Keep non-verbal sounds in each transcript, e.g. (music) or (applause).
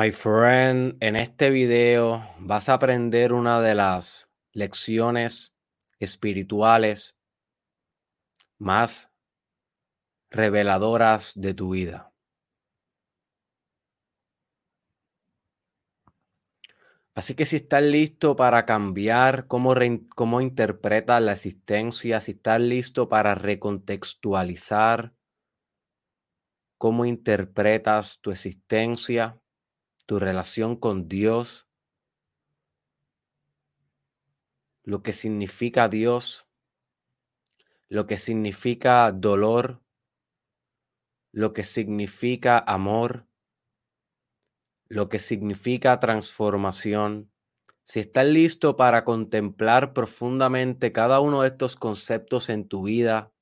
My friend, en este video vas a aprender una de las lecciones espirituales más reveladoras de tu vida. Así que si estás listo para cambiar cómo, cómo interpretas la existencia, si estás listo para recontextualizar cómo interpretas tu existencia, tu relación con Dios, lo que significa Dios, lo que significa dolor, lo que significa amor, lo que significa transformación. Si estás listo para contemplar profundamente cada uno de estos conceptos en tu vida,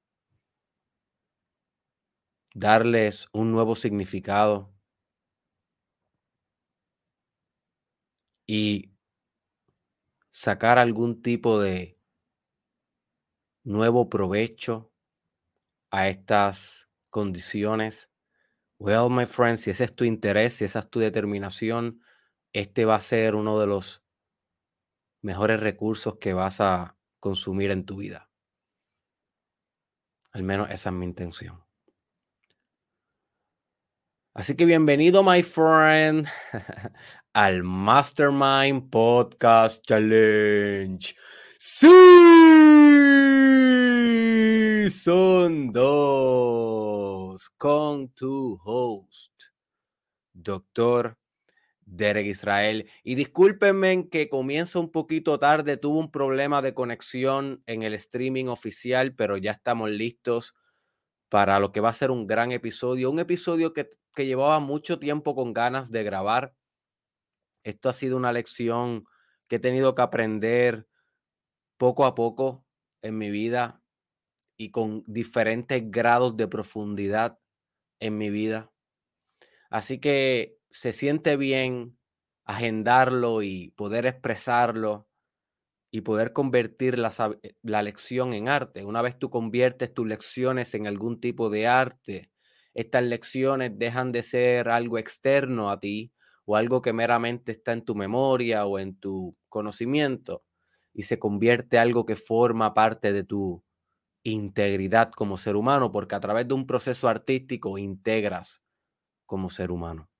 darles un nuevo significado y sacar algún tipo de nuevo provecho a estas condiciones. Well, my friends, si ese es tu interés, si esa es tu determinación, este va a ser uno de los mejores recursos que vas a consumir en tu vida. Al menos esa es mi intención. Así que bienvenido, my friend, (laughs) al Mastermind Podcast Challenge. Sí, son dos con tu host, doctor Derek Israel. Y discúlpenme que comienza un poquito tarde, tuvo un problema de conexión en el streaming oficial, pero ya estamos listos para lo que va a ser un gran episodio, un episodio que, que llevaba mucho tiempo con ganas de grabar. Esto ha sido una lección que he tenido que aprender poco a poco en mi vida y con diferentes grados de profundidad en mi vida. Así que se siente bien agendarlo y poder expresarlo y poder convertir la, eh, la, lección en arte. Una vez tú conviertes tus lecciones en algún tipo de arte, estas lecciones dejan de ser algo externo a ti o algo que meramente está en tu memoria o en tu conocimiento y se convierte en algo que forma parte de tu integridad como ser humano, porque a través de un proceso artístico integras como ser humano.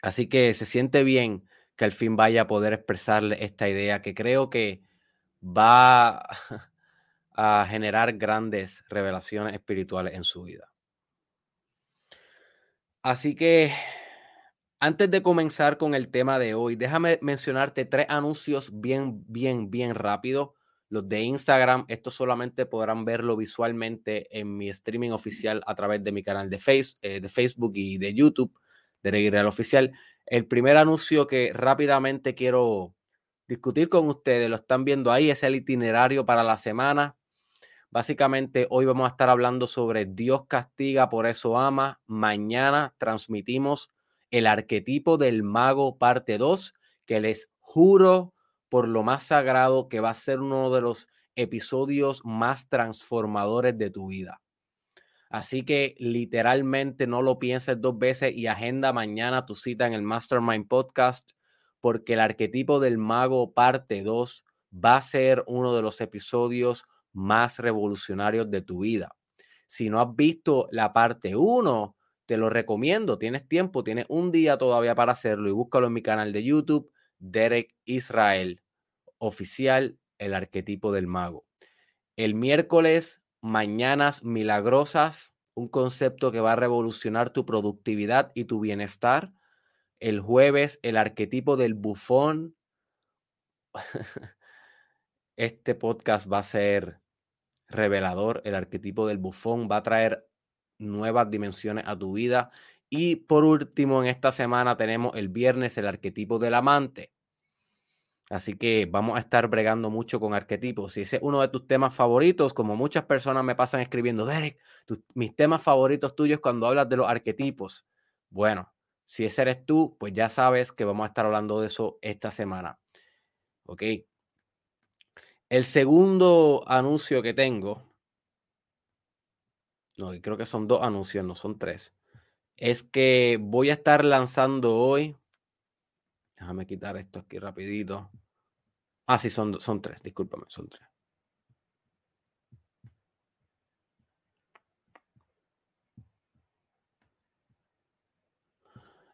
Así que se siente bien que al fin vaya a poder expresarle esta idea que creo que va (laughs) a generar grandes revelaciones espirituales en su vida. Así que antes de comenzar con el tema de hoy, déjame mencionarte tres anuncios bien, bien, bien rápido. Los de Instagram, esto solamente podrán verlo visualmente en mi streaming oficial a través de mi canal de, face, eh, de Facebook y de YouTube de Real Oficial. El primer anuncio que rápidamente quiero discutir con ustedes, lo están viendo ahí, es el itinerario para la semana. Básicamente hoy vamos a estar hablando sobre Dios castiga, por eso ama. Mañana transmitimos el arquetipo del mago parte 2, que les juro por lo más sagrado que va a ser uno de los episodios más transformadores de tu vida. Así que literalmente no lo pienses dos veces y agenda mañana tu cita en el Mastermind Podcast, porque el arquetipo del mago parte 2 va a ser uno de los episodios más revolucionarios de tu vida. Si no has visto la parte 1, te lo recomiendo. Tienes tiempo, tienes un día todavía para hacerlo y búscalo en mi canal de YouTube, Derek Israel, oficial, el arquetipo del mago. El miércoles Mañanas Milagrosas, un concepto que va a revolucionar tu productividad y tu bienestar. El jueves, el arquetipo del bufón. (laughs) Este podcast va a ser revelador. El arquetipo del bufón va a traer nuevas dimensiones a tu vida. Y por último, en esta semana tenemos el viernes el arquetipo del amante. Así que vamos a estar bregando mucho con arquetipos. Si ese es uno de tus temas favoritos, como muchas personas me pasan escribiendo, Derek, mis temas favoritos tuyos cuando hablas de los arquetipos. Bueno, si ese eres tú, pues ya sabes que vamos a estar hablando de eso esta semana. Ok. El segundo anuncio que tengo, no, creo que son dos anuncios, no son tres, es que voy a estar lanzando hoy. Déjame quitar esto aquí rapidito. Ah, sí, son, son tres, discúlpame, son tres.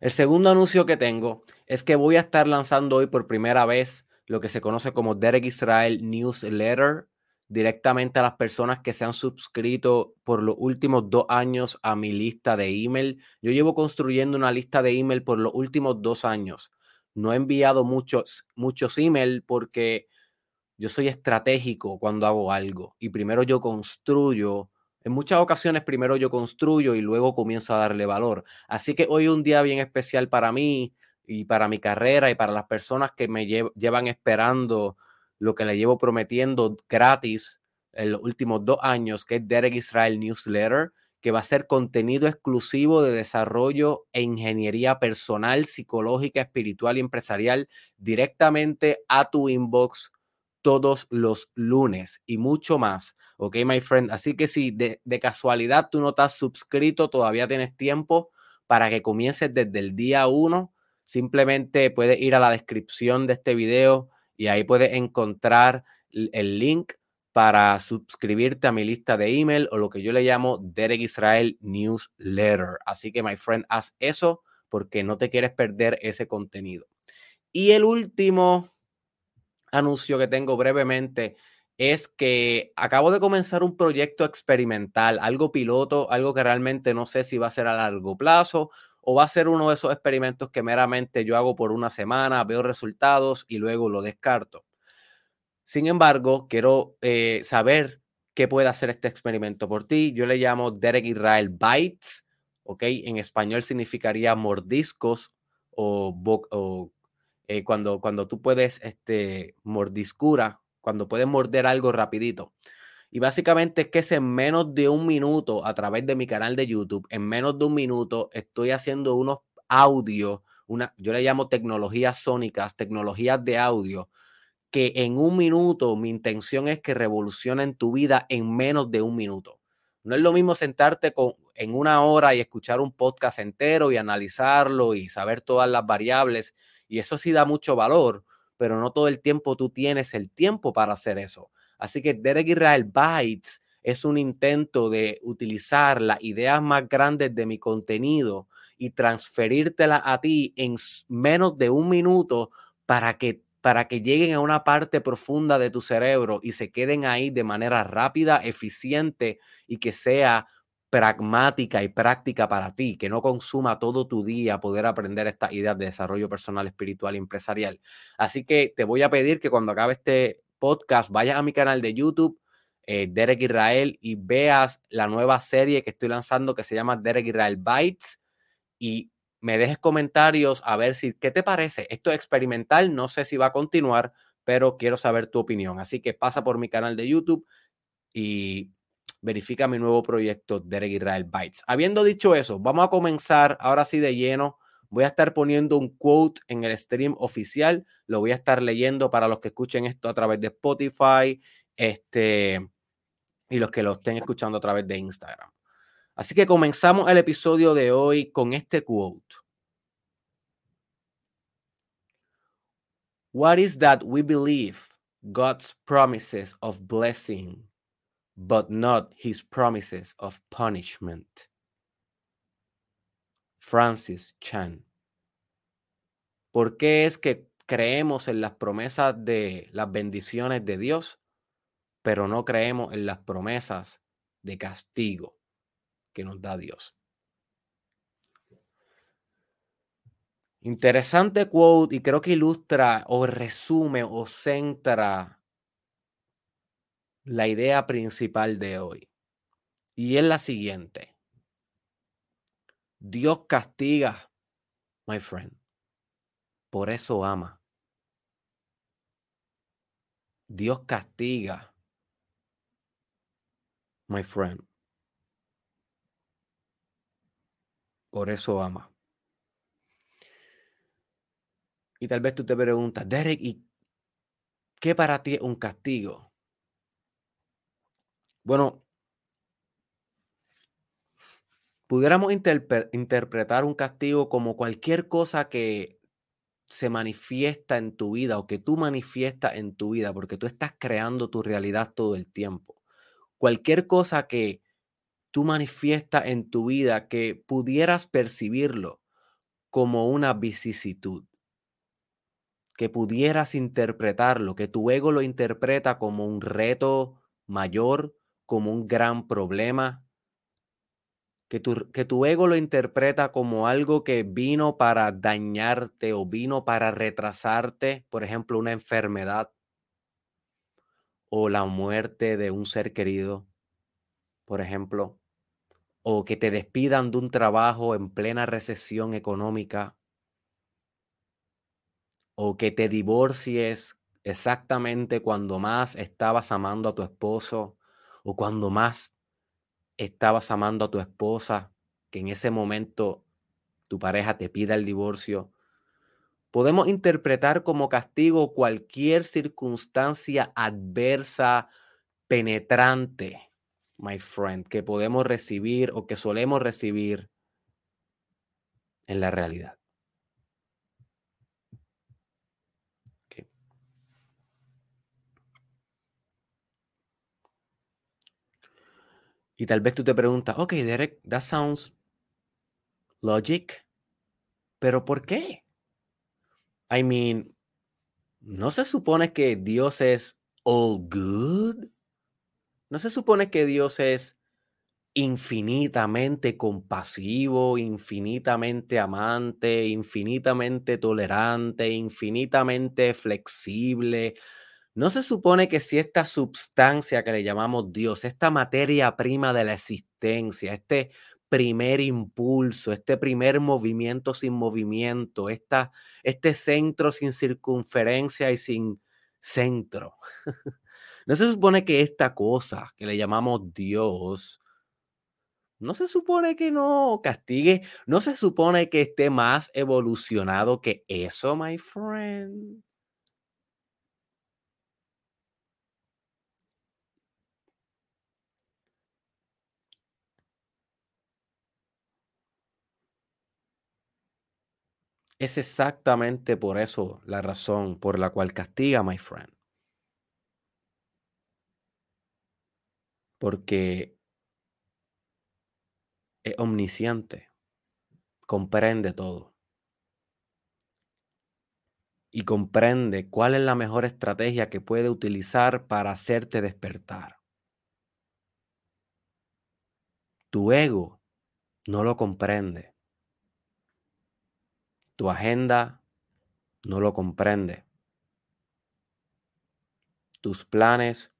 El segundo anuncio que tengo es que voy a estar lanzando hoy por primera vez lo que se conoce como Derek Israel Newsletter directamente a las personas que se han suscrito por los últimos dos años a mi lista de email. Yo llevo construyendo una lista de email por los últimos dos años. No he enviado muchos, muchos email porque yo soy estratégico cuando hago algo y primero yo construyo. En muchas ocasiones primero yo construyo y luego comienzo a darle valor. Así que hoy un día bien especial para mí y para mi carrera y para las personas que me llevan esperando lo que le llevo prometiendo gratis en los últimos dos años, que es Derek Israel Newsletter, que va a ser contenido exclusivo de desarrollo e ingeniería personal, psicológica, espiritual y empresarial directamente a tu inbox todos los lunes y mucho más. Ok, my friend. Así que si de, de casualidad tú no estás suscrito, todavía tienes tiempo para que comiences desde el día uno. Simplemente puedes ir a la descripción de este video y ahí puedes encontrar el link para suscribirte a mi lista de email o lo que yo le llamo Derek Israel Newsletter. Así que, my friend, haz eso porque no te quieres perder ese contenido. Y el último anuncio que tengo brevemente es que acabo de comenzar un proyecto experimental, algo piloto, algo que realmente no sé si va a ser a largo plazo o va a ser uno de esos experimentos que meramente yo hago por una semana, veo resultados y luego lo descarto. Sin embargo, quiero eh, saber qué puede hacer este experimento por ti. Yo le llamo Derek Israel Bites, ¿ok? En español significaría mordiscos o, eh, cuando, cuando tú puedes, este, mordiscura, cuando puedes morder algo rapidito. Y básicamente es que es en menos de un minuto a través de mi canal de YouTube, en menos de un minuto estoy haciendo unos audios, una, yo le llamo tecnologías sónicas, tecnologías de audio, que en un minuto mi intención es que revolucionen tu vida en menos de un minuto. No es lo mismo sentarte con, en una hora y escuchar un podcast entero y analizarlo y saber todas las variables. Y eso sí da mucho valor, pero no todo el tiempo tú tienes el tiempo para hacer eso. Así que Derek Israel Bytes es un intento de utilizar las ideas más grandes de mi contenido y transferírtela a ti en menos de un minuto para que para que lleguen a una parte profunda de tu cerebro y se queden ahí de manera rápida, eficiente y que sea pragmática y práctica para ti, que no consuma todo tu día poder aprender estas ideas de desarrollo personal, espiritual y empresarial. Así que te voy a pedir que cuando acabe este podcast, vayas a mi canal de YouTube, eh, Derek Israel, y veas la nueva serie que estoy lanzando que se llama Derek Israel Bites y me dejes comentarios a ver si qué te parece. Esto es experimental, no sé si va a continuar, pero quiero saber tu opinión. Así que pasa por mi canal de YouTube y verifica mi nuevo proyecto Derek Israel Bites. Habiendo dicho eso, vamos a comenzar ahora sí de lleno Voy a estar poniendo un quote en el stream oficial. Lo voy a estar leyendo para los que escuchen esto a través de Spotify este, y los que lo estén escuchando a través de Instagram. Así que comenzamos el episodio de hoy con este quote. What is that we believe God's promises of blessing, but not his promises of punishment? Francis Chan. ¿Por qué es que creemos en las promesas de las bendiciones de Dios, pero no creemos en las promesas de castigo que nos da Dios? Interesante quote y creo que ilustra o resume o centra la idea principal de hoy. Y es la siguiente. Dios castiga, my friend. Por eso ama. Dios castiga, my friend. Por eso ama. Y tal vez tú te preguntas, Derek, ¿y qué para ti es un castigo? Bueno, pudiéramos interpretar un castigo como cualquier cosa que se manifiesta en tu vida o que tú manifiestas en tu vida, porque tú estás creando tu realidad todo el tiempo. Cualquier cosa que tú manifiestas en tu vida que pudieras percibirlo como una vicisitud, que pudieras interpretarlo, que tu ego lo interpreta como un reto mayor, como un gran problema, que tu, que tu ego lo interpreta como algo que vino para dañarte o vino para retrasarte, por ejemplo, una enfermedad o la muerte de un ser querido, por ejemplo, o que te despidan de un trabajo en plena recesión económica, o que te divorcies exactamente cuando más estabas amando a tu esposo, o cuando más estabas amando a tu esposa, que en ese momento tu pareja te pida el divorcio. Podemos interpretar como castigo cualquier circunstancia adversa, penetrante, my friend, que podemos recibir o que solemos recibir en la realidad. Y tal vez tú te preguntas, ok, Derek, that sounds logic, pero ¿por qué? I mean, ¿no se supone que Dios es all good? ¿No se supone que Dios es infinitamente compasivo, infinitamente amante, infinitamente tolerante, infinitamente flexible, ¿No se supone que si esta substancia que le llamamos Dios, esta materia prima de la existencia, este primer impulso, este primer movimiento sin movimiento, esta, este centro sin circunferencia y sin centro, (laughs) no se supone que esta cosa que le llamamos Dios, no se supone que no castigue, no se supone que esté más evolucionado que eso, my friend. Es exactamente por eso la razón por la cual castiga, my friend. Porque es omnisciente, comprende todo. Y comprende cuál es la mejor estrategia que puede utilizar para hacerte despertar. Tu ego no lo comprende. Tu agenda no lo comprende. Tus planes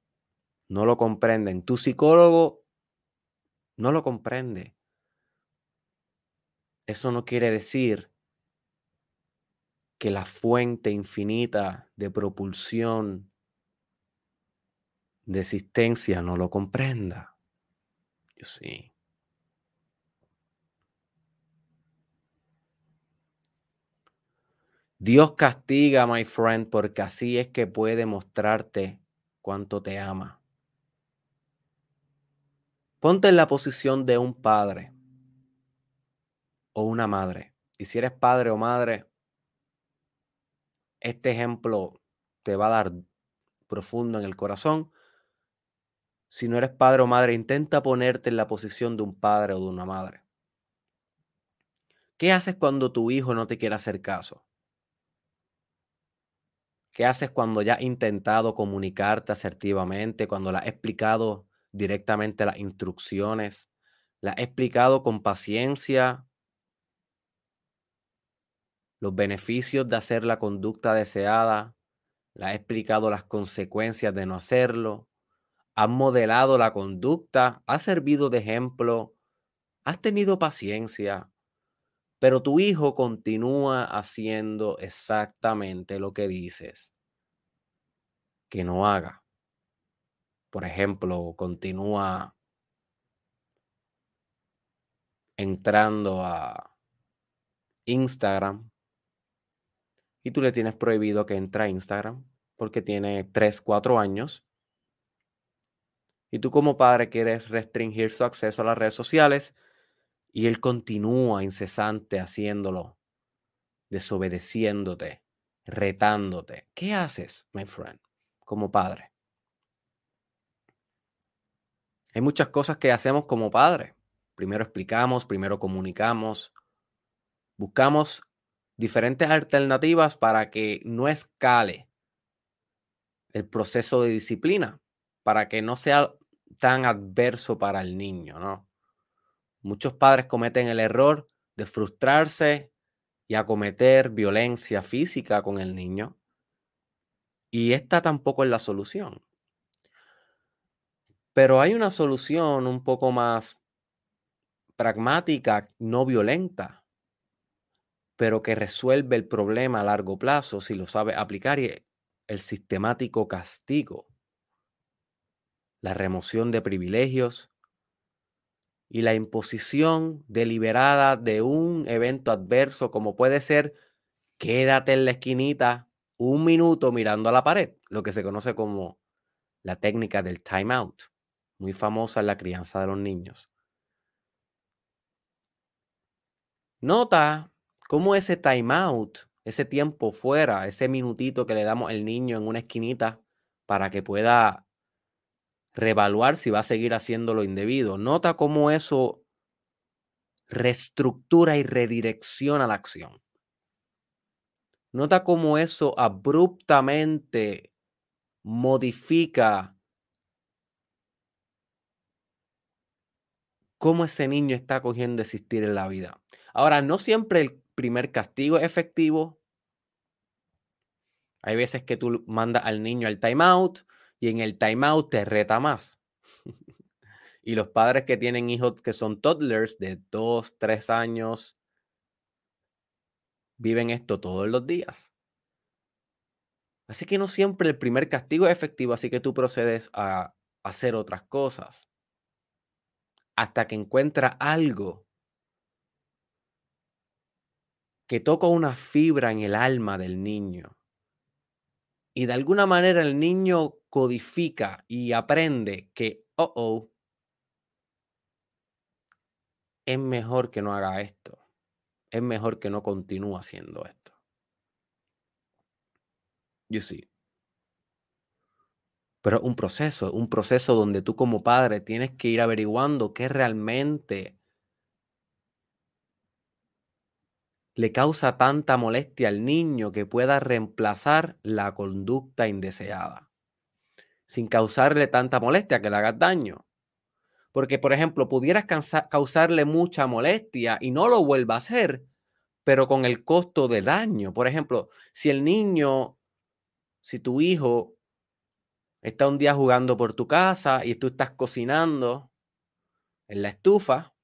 no lo comprenden. Tu psicólogo no lo comprende. Eso no quiere decir que la fuente infinita de propulsión, de existencia, no lo comprenda. Yo sí. Dios castiga, my friend, porque así es que puede mostrarte cuánto te ama. Ponte en la posición de un padre o una madre. Y si eres padre o madre, este ejemplo te va a dar profundo en el corazón. Si no eres padre o madre, intenta ponerte en la posición de un padre o de una madre. ¿Qué haces cuando tu hijo no te quiere hacer caso? ¿Qué haces cuando ya has intentado comunicarte asertivamente, cuando le has explicado directamente las instrucciones, le has explicado con paciencia los beneficios de hacer la conducta deseada, le has explicado las consecuencias de no hacerlo, has modelado la conducta, has servido de ejemplo, has tenido paciencia, pero tu hijo continúa haciendo exactamente lo que dices que no haga. Por ejemplo, continúa entrando a Instagram y tú le tienes prohibido que entre a Instagram porque tiene 3, 4 años. Y tú como padre quieres restringir su acceso a las redes sociales Y él continúa incesante haciéndolo, desobedeciéndote, retándote. ¿Qué haces, my friend, como padre? Hay muchas cosas que hacemos como padre. Primero explicamos, primero comunicamos, buscamos diferentes alternativas para que no escale el proceso de disciplina, para que no sea tan adverso para el niño, ¿no? Muchos padres cometen el error de frustrarse y acometer violencia física con el niño. Y esta tampoco es la solución. Pero hay una solución un poco más pragmática, no violenta, pero que resuelve el problema a largo plazo si lo sabe aplicar y el sistemático castigo, la remoción de privilegios y la imposición deliberada de un evento adverso como puede ser quédate en la esquinita un minuto mirando a la pared, lo que se conoce como la técnica del time out muy famosa en la crianza de los niños. Nota cómo ese time out, ese tiempo fuera, ese minutito que le damos al niño en una esquinita para que pueda reevaluar si va a seguir haciendo lo indebido. Nota cómo eso reestructura y redirecciona la acción. Nota cómo eso abruptamente modifica cómo ese niño está cogiendo existir en la vida. Ahora, no siempre el primer castigo es efectivo. Hay veces que tú mandas al niño al timeout y en el timeout te reta más. (laughs) y los padres que tienen hijos que son toddlers de dos, tres años, viven esto todos los días. Así que no siempre el primer castigo es efectivo, así que tú procedes a hacer otras cosas hasta que encuentra algo que toca una fibra en el alma del niño. Y de alguna manera el niño codifica y aprende que, oh, oh, es mejor que no haga esto. Es mejor que no continúe haciendo esto. You see. Pero un proceso, un proceso donde tú como padre tienes que ir averiguando qué realmente le causa tanta molestia al niño que pueda reemplazar la conducta indeseada, sin causarle tanta molestia que le hagas daño. Porque, por ejemplo, pudieras causarle mucha molestia y no lo vuelva a hacer, pero con el costo de daño. Por ejemplo, si el niño, si tu hijo está un día jugando por tu casa y tú estás cocinando en la estufa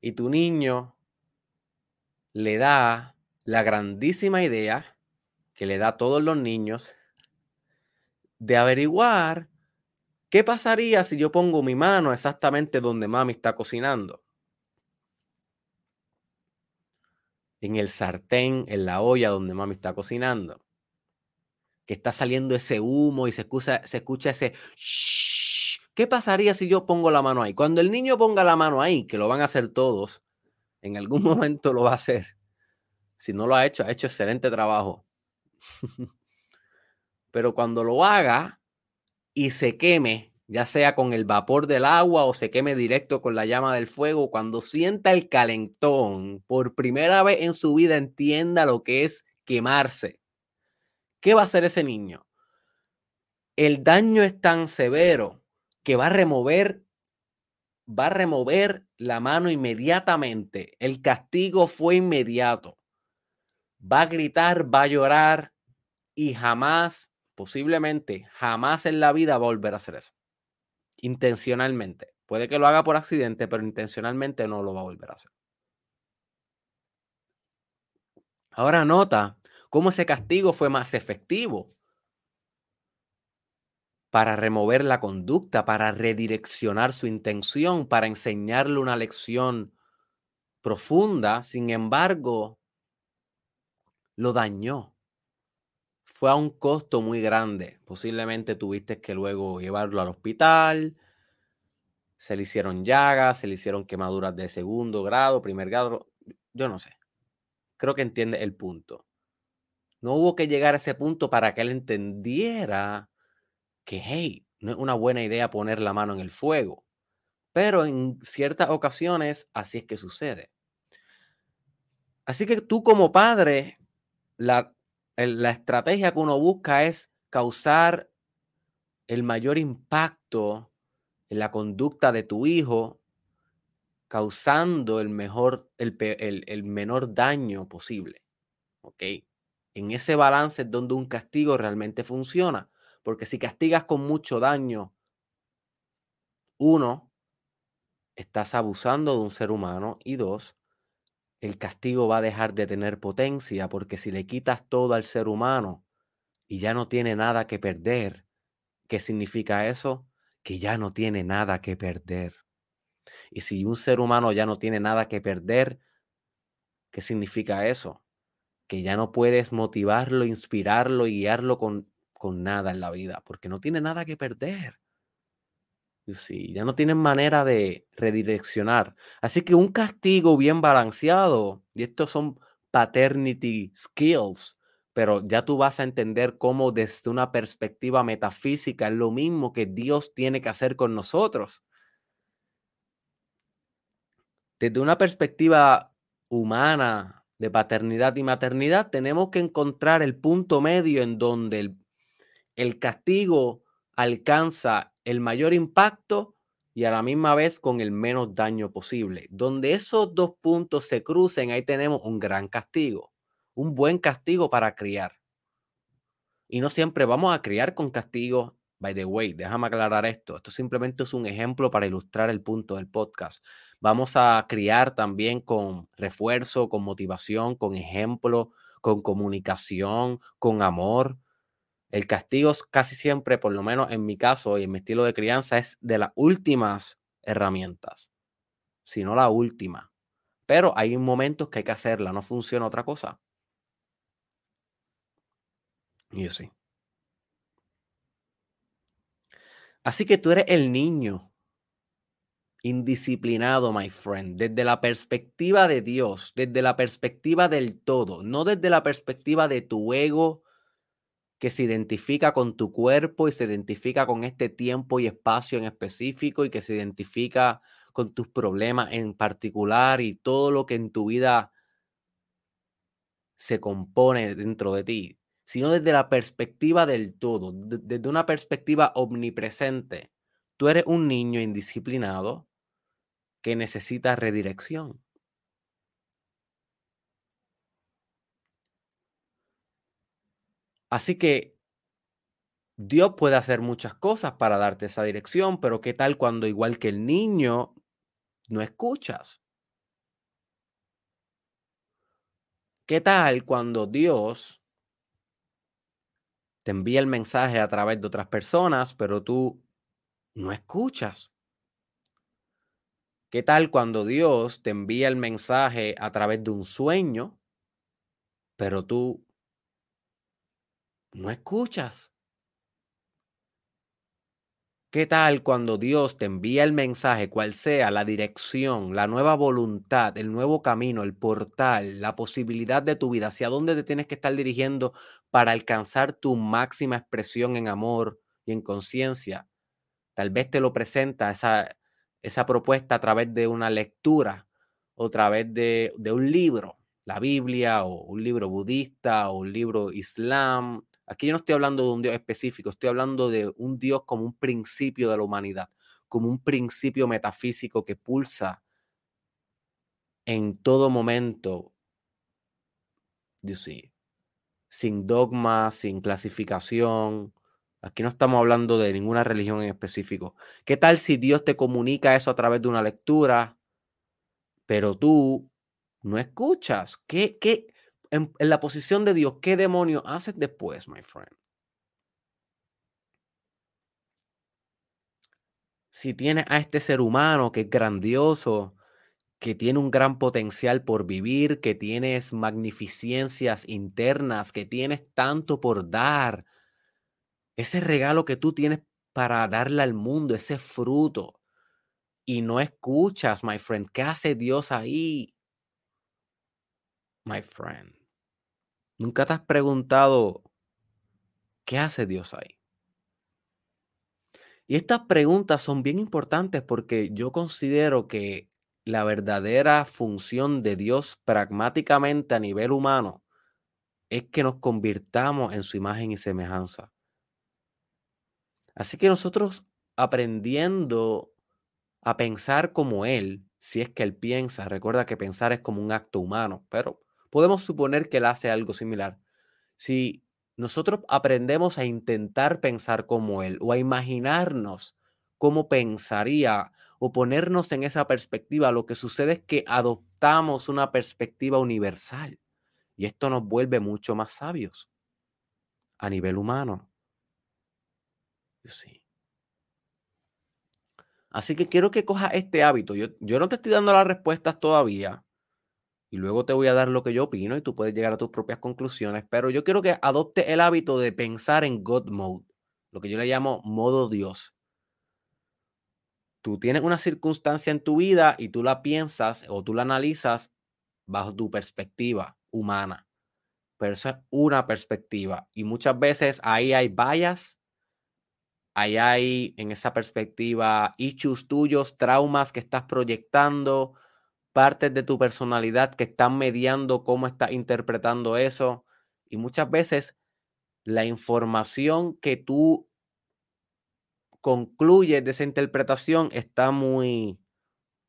y tu niño le da la grandísima idea que le da a todos los niños de averiguar qué pasaría si yo pongo mi mano exactamente donde mami está cocinando. En el sartén, en la olla donde mami está cocinando que está saliendo ese humo y se escucha, se ese... ¿Qué pasaría si yo pongo la mano ahí? Cuando el niño ponga la mano ahí, que lo van a hacer todos, en algún (laughs) momento lo va a hacer. Si no lo ha hecho, ha hecho excelente trabajo. (laughs) Pero cuando lo haga y se queme, ya sea con el vapor del agua o se queme directo con la llama del fuego, cuando sienta el calentón, por primera vez en su vida entienda lo que es quemarse. ¿qué va a hacer ese niño? El daño es tan severo que va a remover va a remover la mano inmediatamente. El castigo fue inmediato. Va a gritar, va a llorar y jamás, posiblemente, jamás en la vida va a volver a hacer eso. Intencionalmente. Puede que lo haga por accidente, pero intencionalmente no lo va a volver a hacer. Ahora nota cómo ese castigo fue más efectivo para remover la conducta, para redireccionar su intención, para enseñarle una lección profunda. Sin embargo, lo dañó. Fue a un costo muy grande. Posiblemente tuviste que luego llevarlo al hospital, se le hicieron llagas, se le hicieron quemaduras de segundo grado, primer grado, yo no sé. Creo que entiende el punto. No hubo que llegar a ese punto para que él entendiera que, hey, no es una buena idea poner la mano en el fuego. Pero en ciertas ocasiones así es que sucede. Así que tú como padre, la, la estrategia que uno busca es causar el mayor impacto en la conducta de tu hijo, causando el, mejor, el, el, menor daño posible. ¿Ok? En ese balance es donde un castigo realmente funciona. Porque si castigas con mucho daño, uno, estás abusando de un ser humano y dos, el castigo va a dejar de tener potencia porque si le quitas todo al ser humano y ya no tiene nada que perder, ¿qué significa eso? que ya no tiene nada que perder. Y si un ser humano ya no tiene nada que perder, ¿qué significa eso? Que ya no puedes motivarlo, inspirarlo y guiarlo con, con nada en la vida, porque no tiene nada que perder. Sí, ya no tienen manera de redireccionar. Así que un castigo bien balanceado, y estos son paternity skills, pero ya tú vas a entender cómo desde una perspectiva metafísica es lo mismo que Dios tiene que hacer con nosotros. Desde una perspectiva humana de paternidad y maternidad, tenemos que encontrar el punto medio en donde el, el castigo alcanza el mayor impacto y a la misma vez con el menos daño posible. Donde esos dos puntos se crucen, ahí tenemos un gran castigo un buen castigo para criar. Y no siempre vamos a criar con castigo. By the way, déjame aclarar esto. Esto simplemente es un ejemplo para ilustrar el punto del podcast. Vamos a criar también con refuerzo, con motivación, con ejemplo, con comunicación, con amor. El castigo casi siempre, por lo menos en mi caso y en mi estilo de crianza, es de las últimas herramientas, si no la última. Pero hay momentos que hay que hacerla, no funciona otra cosa. Yo sí. Así que tú eres el niño indisciplinado, my friend, desde la perspectiva de Dios, desde la perspectiva del todo, no desde la perspectiva de tu ego que se identifica con tu cuerpo y se identifica con este tiempo y espacio en específico y que se identifica con tus problemas en particular y todo lo que en tu vida se compone dentro de ti sino desde la perspectiva del todo, desde una perspectiva omnipresente. Tú eres un niño indisciplinado que necesita redirección. Así que Dios puede hacer muchas cosas para darte esa dirección, pero ¿qué tal cuando igual que el niño no escuchas? ¿Qué tal cuando Dios te envía el mensaje a través de otras personas, pero tú no escuchas. ¿Qué tal cuando Dios te envía el mensaje a través de un sueño, pero tú no escuchas? ¿Qué tal cuando Dios te envía el mensaje, cual sea la dirección, la nueva voluntad, el nuevo camino, el portal, la posibilidad de tu vida, hacia dónde te tienes que estar dirigiendo para alcanzar tu máxima expresión en amor y en conciencia? Tal vez te lo presenta esa, esa propuesta a través de una lectura o a través de, de un libro, la Biblia o un libro budista o un libro islam Aquí yo no estoy hablando de un Dios específico, estoy hablando de un Dios como un principio de la humanidad, como un principio metafísico que pulsa en todo momento, sí, sin dogma, sin clasificación. Aquí no estamos hablando de ninguna religión en específico. ¿Qué tal si Dios te comunica eso a través de una lectura, pero tú no escuchas? ¿Qué, qué, en, la posición de Dios, ¿qué demonio haces después, my friend? Si tienes a este ser humano que es grandioso, que tiene un gran potencial por vivir, que tienes magnificencias internas, que tienes tanto por dar, ese regalo que tú tienes para darle al mundo, ese fruto, y no escuchas, my friend. ¿Qué hace Dios ahí? My friend. ¿Nunca te has preguntado qué hace Dios ahí? Y estas preguntas son bien importantes porque yo considero que la verdadera función de Dios pragmáticamente a nivel humano es que nos convirtamos en su imagen y semejanza. Así que nosotros aprendiendo a pensar como Él, si es que Él piensa, recuerda que pensar es como un acto humano, pero podemos suponer que Él hace algo similar. Si nosotros aprendemos a intentar pensar como Él o a imaginarnos cómo pensaría o ponernos en esa perspectiva, lo que sucede es que adoptamos una perspectiva universal y esto nos vuelve mucho más sabios a nivel humano. Sí. Así que quiero que cojas este hábito. Yo, yo no te estoy dando las respuestas todavía y luego te voy a dar lo que yo opino y tú puedes llegar a tus propias conclusiones, pero yo quiero que adopte el hábito de pensar en God Mode, lo que yo le llamo modo Dios tú tienes una circunstancia en tu vida y tú la piensas o tú la analizas bajo tu perspectiva humana. Pero esa es una perspectiva. Y muchas veces ahí hay vallas, ahí hay en esa perspectiva issues tuyos, traumas que estás proyectando, partes de tu personalidad que están mediando cómo estás interpretando eso. Y muchas veces la información que tú concluye de esa interpretación está muy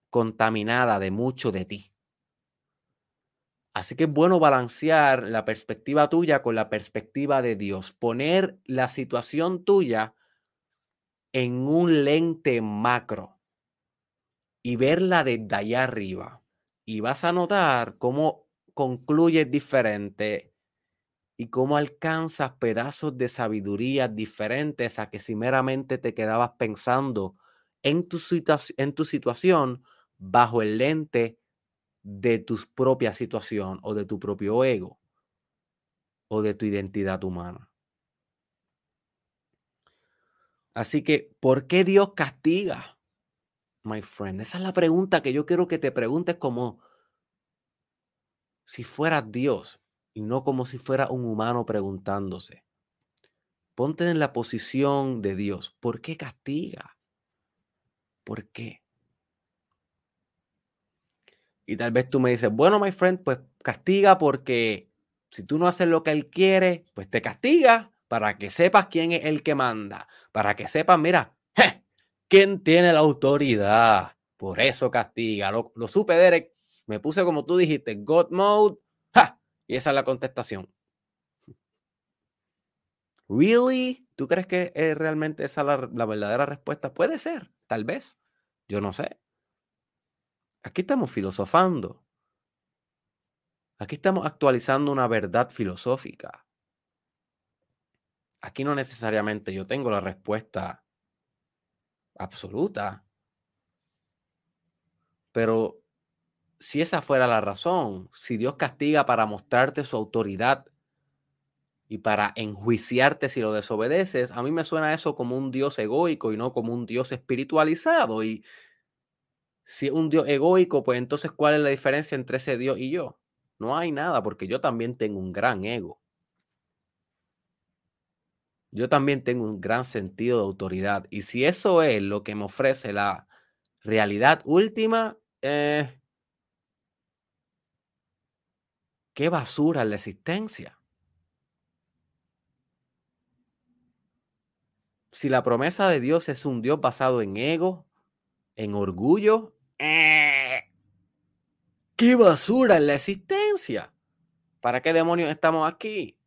contaminada de mucho de ti. Así que es bueno balancear la perspectiva tuya con la perspectiva de Dios, poner la situación tuya en un lente macro y verla desde allá arriba. Y vas a notar cómo concluye diferente y cómo alcanzas pedazos de sabiduría diferentes a que si meramente te quedabas pensando en tu, en tu situación bajo el lente de tu propia situación o de tu propio ego o de tu identidad humana. Así que, ¿por qué Dios castiga? My friend, esa es la pregunta que yo quiero que te preguntes como si fueras Dios y no como si fuera un humano preguntándose. Ponte en la posición de Dios. ¿Por qué castiga? ¿Por qué? Y tal vez tú me dices, bueno, my friend, pues castiga porque si tú no haces lo que Él quiere, pues te castiga para que sepas quién es el que manda, para que sepas, mira, quién tiene la autoridad. Por eso castiga. Lo, supe, Derek. Me puse como tú dijiste, God mode y esa es la contestación. ¿Really? ¿Tú crees que es realmente esa la, la verdadera respuesta? Puede ser, tal vez. Yo no sé. Aquí estamos filosofando. Aquí estamos actualizando una verdad filosófica. Aquí no necesariamente yo tengo la respuesta absoluta. Pero si esa fuera la razón, si Dios castiga para mostrarte su autoridad y para enjuiciarte si lo desobedeces, a mí me suena eso como un Dios egoico y no como un Dios espiritualizado. Y si es un Dios egoico, pues entonces, ¿cuál es la diferencia entre ese Dios y yo? No hay nada, porque yo también tengo un gran ego. Yo también tengo un gran sentido de autoridad. Y si eso es lo que me ofrece la realidad última, eh, Qué basura la existencia. Si la promesa de Dios es un Dios basado en ego, en orgullo, eh, qué basura en la existencia. ¿Para qué demonios estamos aquí?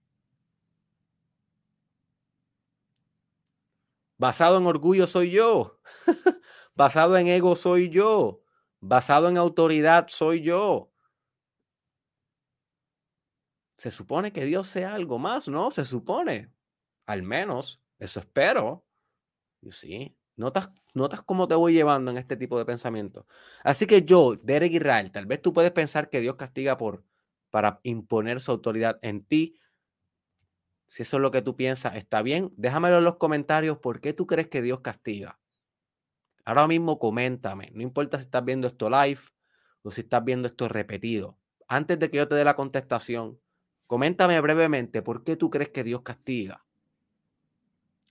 Basado en orgullo soy yo. (laughs) basado en ego soy yo. Basado en autoridad soy yo. Se supone que Dios sea algo más, ¿no? Se supone. Al menos, eso espero. Y sí, notas, notas cómo te voy llevando en este tipo de pensamiento. Así que yo, Derek Israel, tal vez tú puedes pensar que Dios castiga por, para imponer su autoridad en ti. Si eso es lo que tú piensas, está bien. Déjamelo en los comentarios. ¿Por qué tú crees que Dios castiga? Ahora mismo coméntame, no importa si estás viendo esto live o si estás viendo esto repetido. Antes de que yo te dé la contestación, coméntame brevemente por qué tú crees que Dios castiga.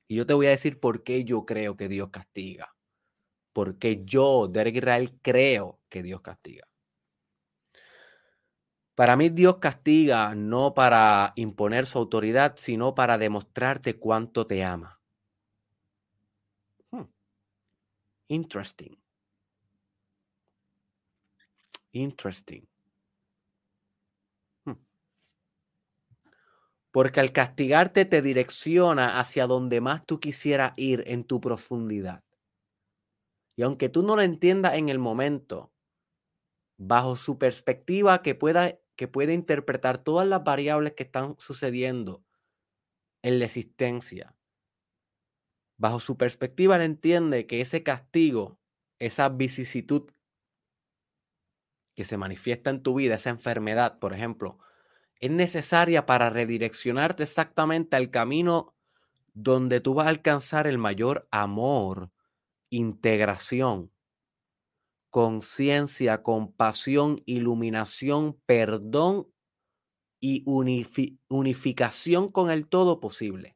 Y yo te voy a decir por qué yo creo que Dios castiga. Porque yo, Derek Israel, creo que Dios castiga. Para mí Dios castiga no para imponer su autoridad, sino para demostrarte cuánto te ama. Hmm. Interesting. Interesting. Hmm. Porque al castigarte te direcciona hacia donde más tú quisieras ir en tu profundidad. Y aunque tú no lo entiendas en el momento, bajo su perspectiva que pueda que puede interpretar todas las variables que están sucediendo en la existencia. Bajo su perspectiva, él entiende que ese castigo, esa vicisitud que se manifiesta en tu vida, esa enfermedad, por ejemplo, es necesaria para redireccionarte exactamente al camino donde tú vas a alcanzar el mayor amor, integración conciencia, compasión, iluminación, perdón y unificación con el todo posible.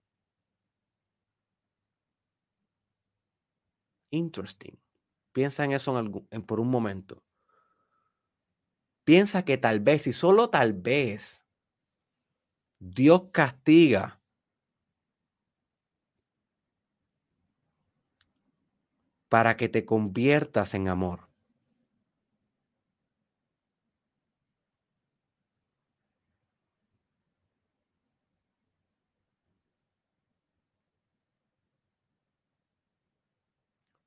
Interesting. Piensa en eso en por un momento. Piensa que tal vez, y solo tal vez, Dios castiga para que te conviertas en amor.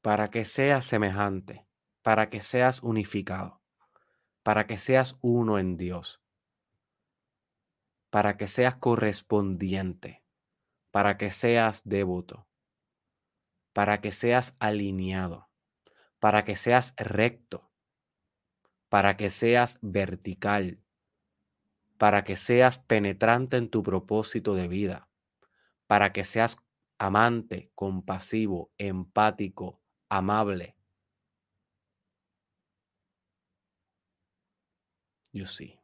Para que seas semejante, para que seas unificado, para que seas uno en Dios, para que seas correspondiente, para que seas devoto, para que seas alineado, para que seas recto, para que seas vertical, para que seas penetrante en tu propósito de vida, para que seas amante, compasivo, empático, amable. You see.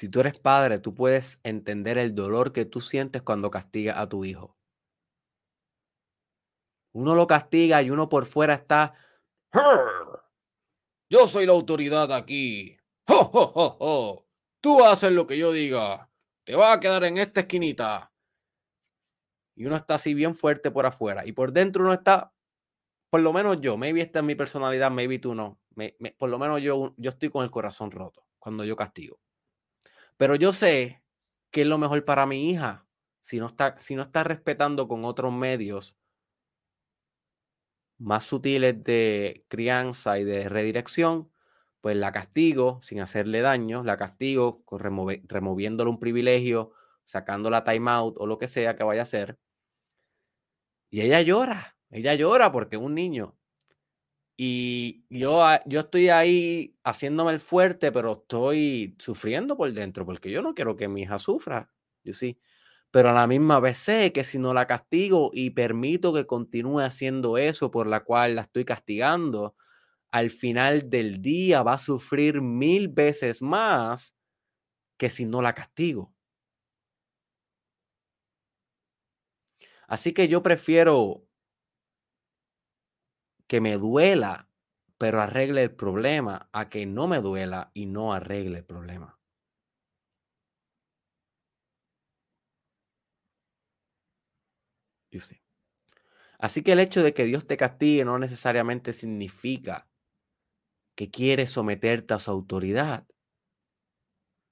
Si tú eres padre, tú puedes entender el dolor que tú sientes cuando castigas a tu hijo. Uno lo castiga y uno por fuera está. Yo soy la autoridad aquí. ¡Jo, Tú haces lo que yo diga. Te vas a quedar en esta esquinita. Y uno está así bien fuerte por afuera. Y por dentro uno está, por lo menos yo, maybe esta es mi personalidad, maybe tú no. por lo menos yo, yo estoy con el corazón roto cuando yo castigo. Pero yo sé que es lo mejor para mi hija. Si no está, si no está respetando con otros medios más sutiles de crianza y de redirección, pues la castigo sin hacerle daño, la castigo removiéndole un privilegio, sacando la timeout o lo que sea que vaya a hacer. Y ella llora, ella llora porque es un niño. Y yo, yo estoy ahí haciéndome el fuerte, pero estoy sufriendo por dentro porque yo no quiero que mi hija sufra. Yo sí. Pero a la misma vez sé que si no la castigo y permito que continúe haciendo eso por la cual la estoy castigando, al final del día va a sufrir mil veces más que si no la castigo. Así que yo prefiero que me duela, pero arregle el problema, a que no me duela y no arregle el problema. Así que el hecho de que Dios te castigue no necesariamente significa que quiere someterte a su autoridad,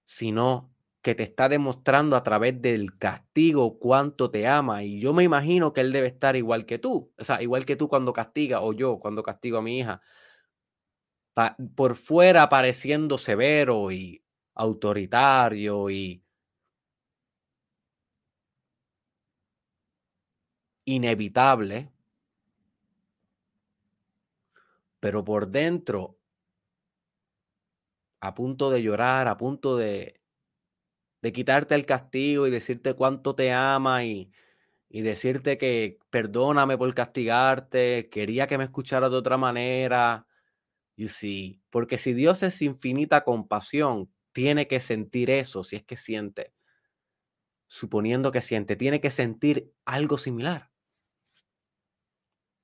sino que te está demostrando a través del castigo cuánto te ama. Y yo me imagino que él debe estar igual que tú, o sea, igual que tú cuando castiga, o yo cuando castigo a mi hija, por fuera pareciendo severo y autoritario y inevitable, pero por dentro a punto de llorar, a punto de, de quitarte el castigo y decirte cuánto te ama y, y decirte que perdóname por castigarte, quería que me escuchara de otra manera. You see, porque si Dios es infinita compasión, tiene que sentir eso, si es que siente. Suponiendo que siente, tiene que sentir algo similar.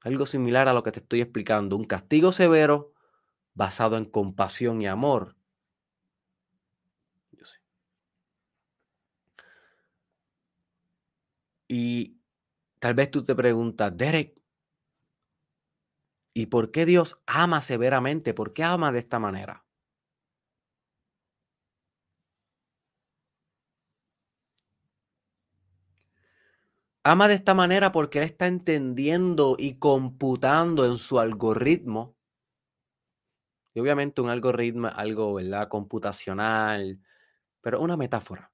Algo similar a lo que te estoy explicando. Un castigo severo basado en compasión y amor. Yo sé. Y tal vez tú te preguntas, Derek, ¿y por qué Dios ama severamente? ¿Por qué ama de esta manera? Ama de esta manera porque Él está entendiendo y computando en su algoritmo. Y obviamente un algoritmo, algo, ¿verdad? Computacional, pero una metáfora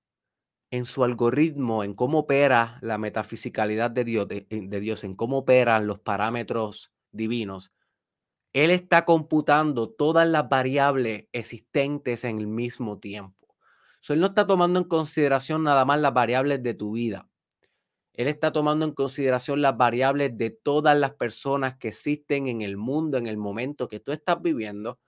en su algoritmo, en cómo opera la metafisicalidad de Dios, de, Dios, en cómo operan los parámetros divinos, Él está computando todas las variables existentes en el mismo tiempo. So, él no está tomando en consideración nada más las variables de tu vida. Él está tomando en consideración las variables de todas las personas que existen en el mundo en el momento que tú estás viviendo,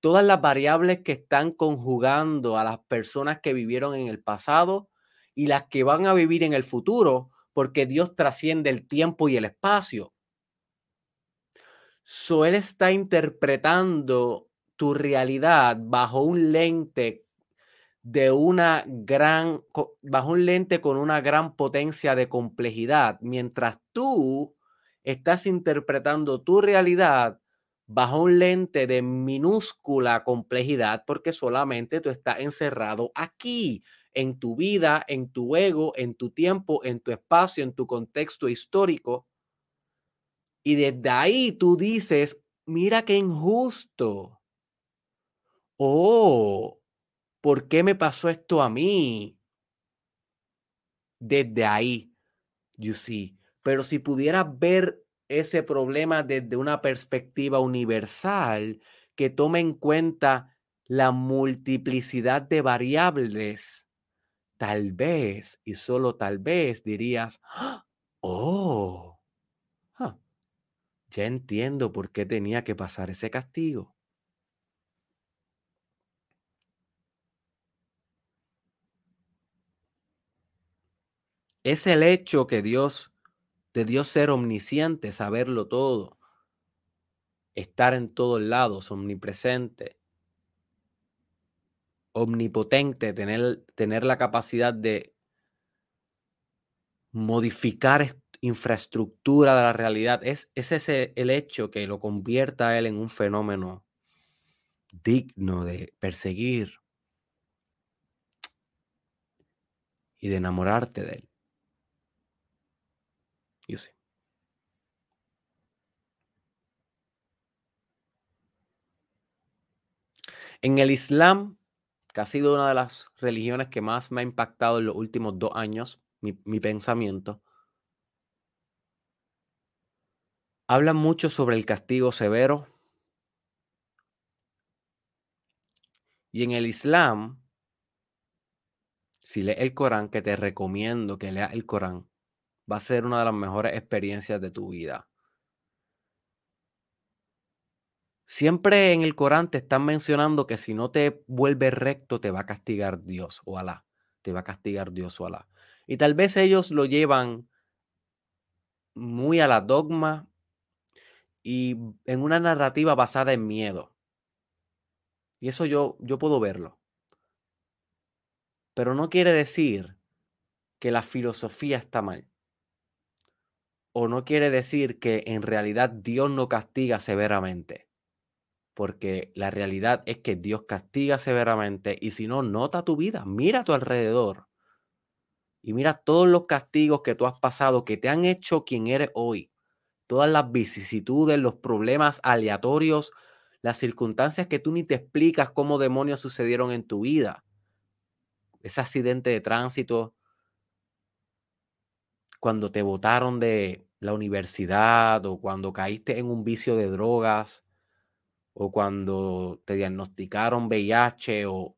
todas las variables que están conjugando a las personas que vivieron en el pasado y las que van a vivir en el futuro, porque Dios trasciende el tiempo y el espacio. So, él está interpretando tu realidad bajo un lente de una gran, bajo un lente con una gran potencia de complejidad, mientras tú estás interpretando tu realidad bajo un lente de minúscula complejidad porque solamente tú estás encerrado aquí en tu vida, en tu ego, en tu tiempo, en tu espacio, en tu contexto histórico. Y desde ahí tú dices, mira qué injusto. Oh, ¿por qué me pasó esto a mí? Desde ahí, you see. Pero si pudieras ver ese problema desde una perspectiva universal que tome en cuenta la multiplicidad de variables tal vez y solo tal vez dirías, ¡Ah! oh, ah, ya entiendo por qué tenía que pasar ese castigo. Es el hecho que Dios, de Dios ser omnisciente, saberlo todo, estar en todos lados, omnipresente, omnipotente, tener, tener la capacidad de modificar infraestructura de la realidad, es, es ese el hecho que lo convierta a él en un fenómeno digno de perseguir y de enamorarte de él. Yo sé. En el Islam que ha sido una de las religiones que más me ha impactado en los últimos dos años, mi, pensamiento, habla mucho sobre el castigo severo. Y en el Islam, si lees el Corán, que te recomiendo que leas el Corán, va a ser una de las mejores experiencias de tu vida. Siempre en el Corán te están mencionando que si no te vuelves recto te va a castigar Dios o Alá. Te va a castigar Dios o Alá. Y tal vez ellos lo llevan muy a la dogma y en una narrativa basada en miedo. Y eso yo, yo puedo verlo. Pero no quiere decir que la filosofía está mal. O no quiere decir que en realidad Dios no castiga severamente porque la realidad es que Dios castiga severamente y si no, nota tu vida, mira a tu alrededor y mira todos los castigos que tú has pasado, que te han hecho quien eres hoy, todas las vicisitudes, los problemas aleatorios, las circunstancias que tú ni te explicas cómo demonios sucedieron en tu vida. Ese accidente de tránsito, cuando te botaron de la universidad o cuando caíste en un vicio de drogas, o cuando te diagnosticaron VIH o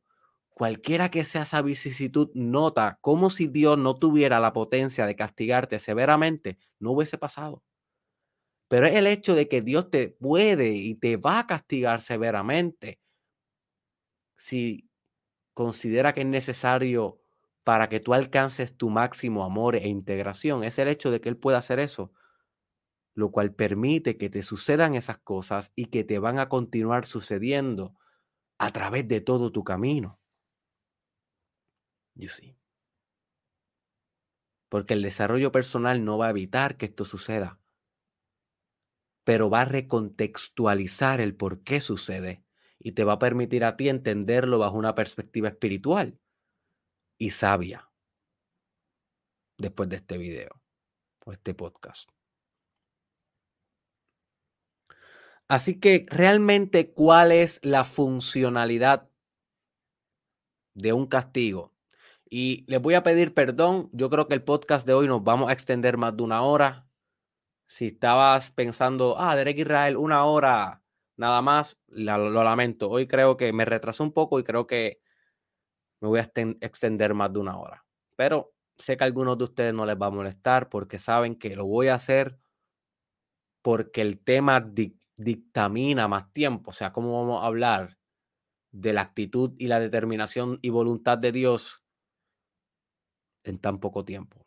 cualquiera que sea esa vicisitud, nota como si Dios no tuviera la potencia de castigarte severamente, no hubiese pasado. Pero es el hecho de que Dios te puede y te va a castigar severamente si considera que es necesario para que tú alcances tu máximo amor e integración. Es el hecho de que Él pueda hacer eso, lo cual permite que te sucedan esas cosas y que te van a continuar sucediendo a través de todo tu camino. You see. Porque el desarrollo personal no va a evitar que esto suceda, pero va a recontextualizar el por qué sucede y te va a permitir a ti entenderlo bajo una perspectiva espiritual y sabia después de este video o este podcast. Así que realmente, ¿cuál es la funcionalidad de un castigo? Y les voy a pedir perdón. Yo creo que el podcast de hoy nos vamos a extender más de una hora. Si estabas pensando, ah, Derek Israel, una hora nada más, lo lamento. Hoy creo que me retrasó un poco y creo que me voy a extender más de una hora. Pero sé que a algunos de ustedes no les va a molestar porque saben que lo voy a hacer porque el tema dictamina más tiempo. O sea, ¿cómo vamos a hablar de la actitud y la determinación y voluntad de Dios en tan poco tiempo?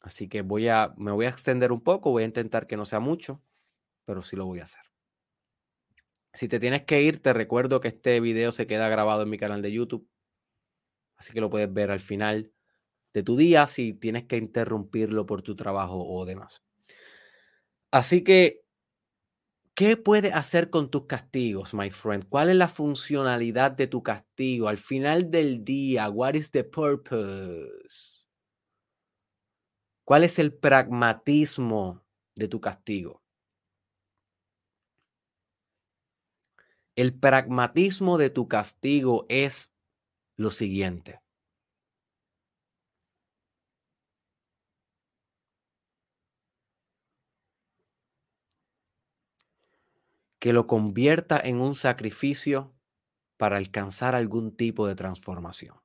Así que voy a, me voy a extender un poco, voy a intentar que no sea mucho, pero sí lo voy a hacer. Si te tienes que ir, te recuerdo que este video se queda grabado en mi canal de YouTube. Así que lo puedes ver al final de tu día si tienes que interrumpirlo por tu trabajo o demás. Así que, ¿qué puedes hacer con tus castigos, my friend? ¿Cuál es la funcionalidad de tu castigo? Al final del día, what is the purpose? ¿Cuál es el pragmatismo de tu castigo? El pragmatismo de tu castigo es lo siguiente. Que lo convierta en un sacrificio para alcanzar algún tipo de transformación.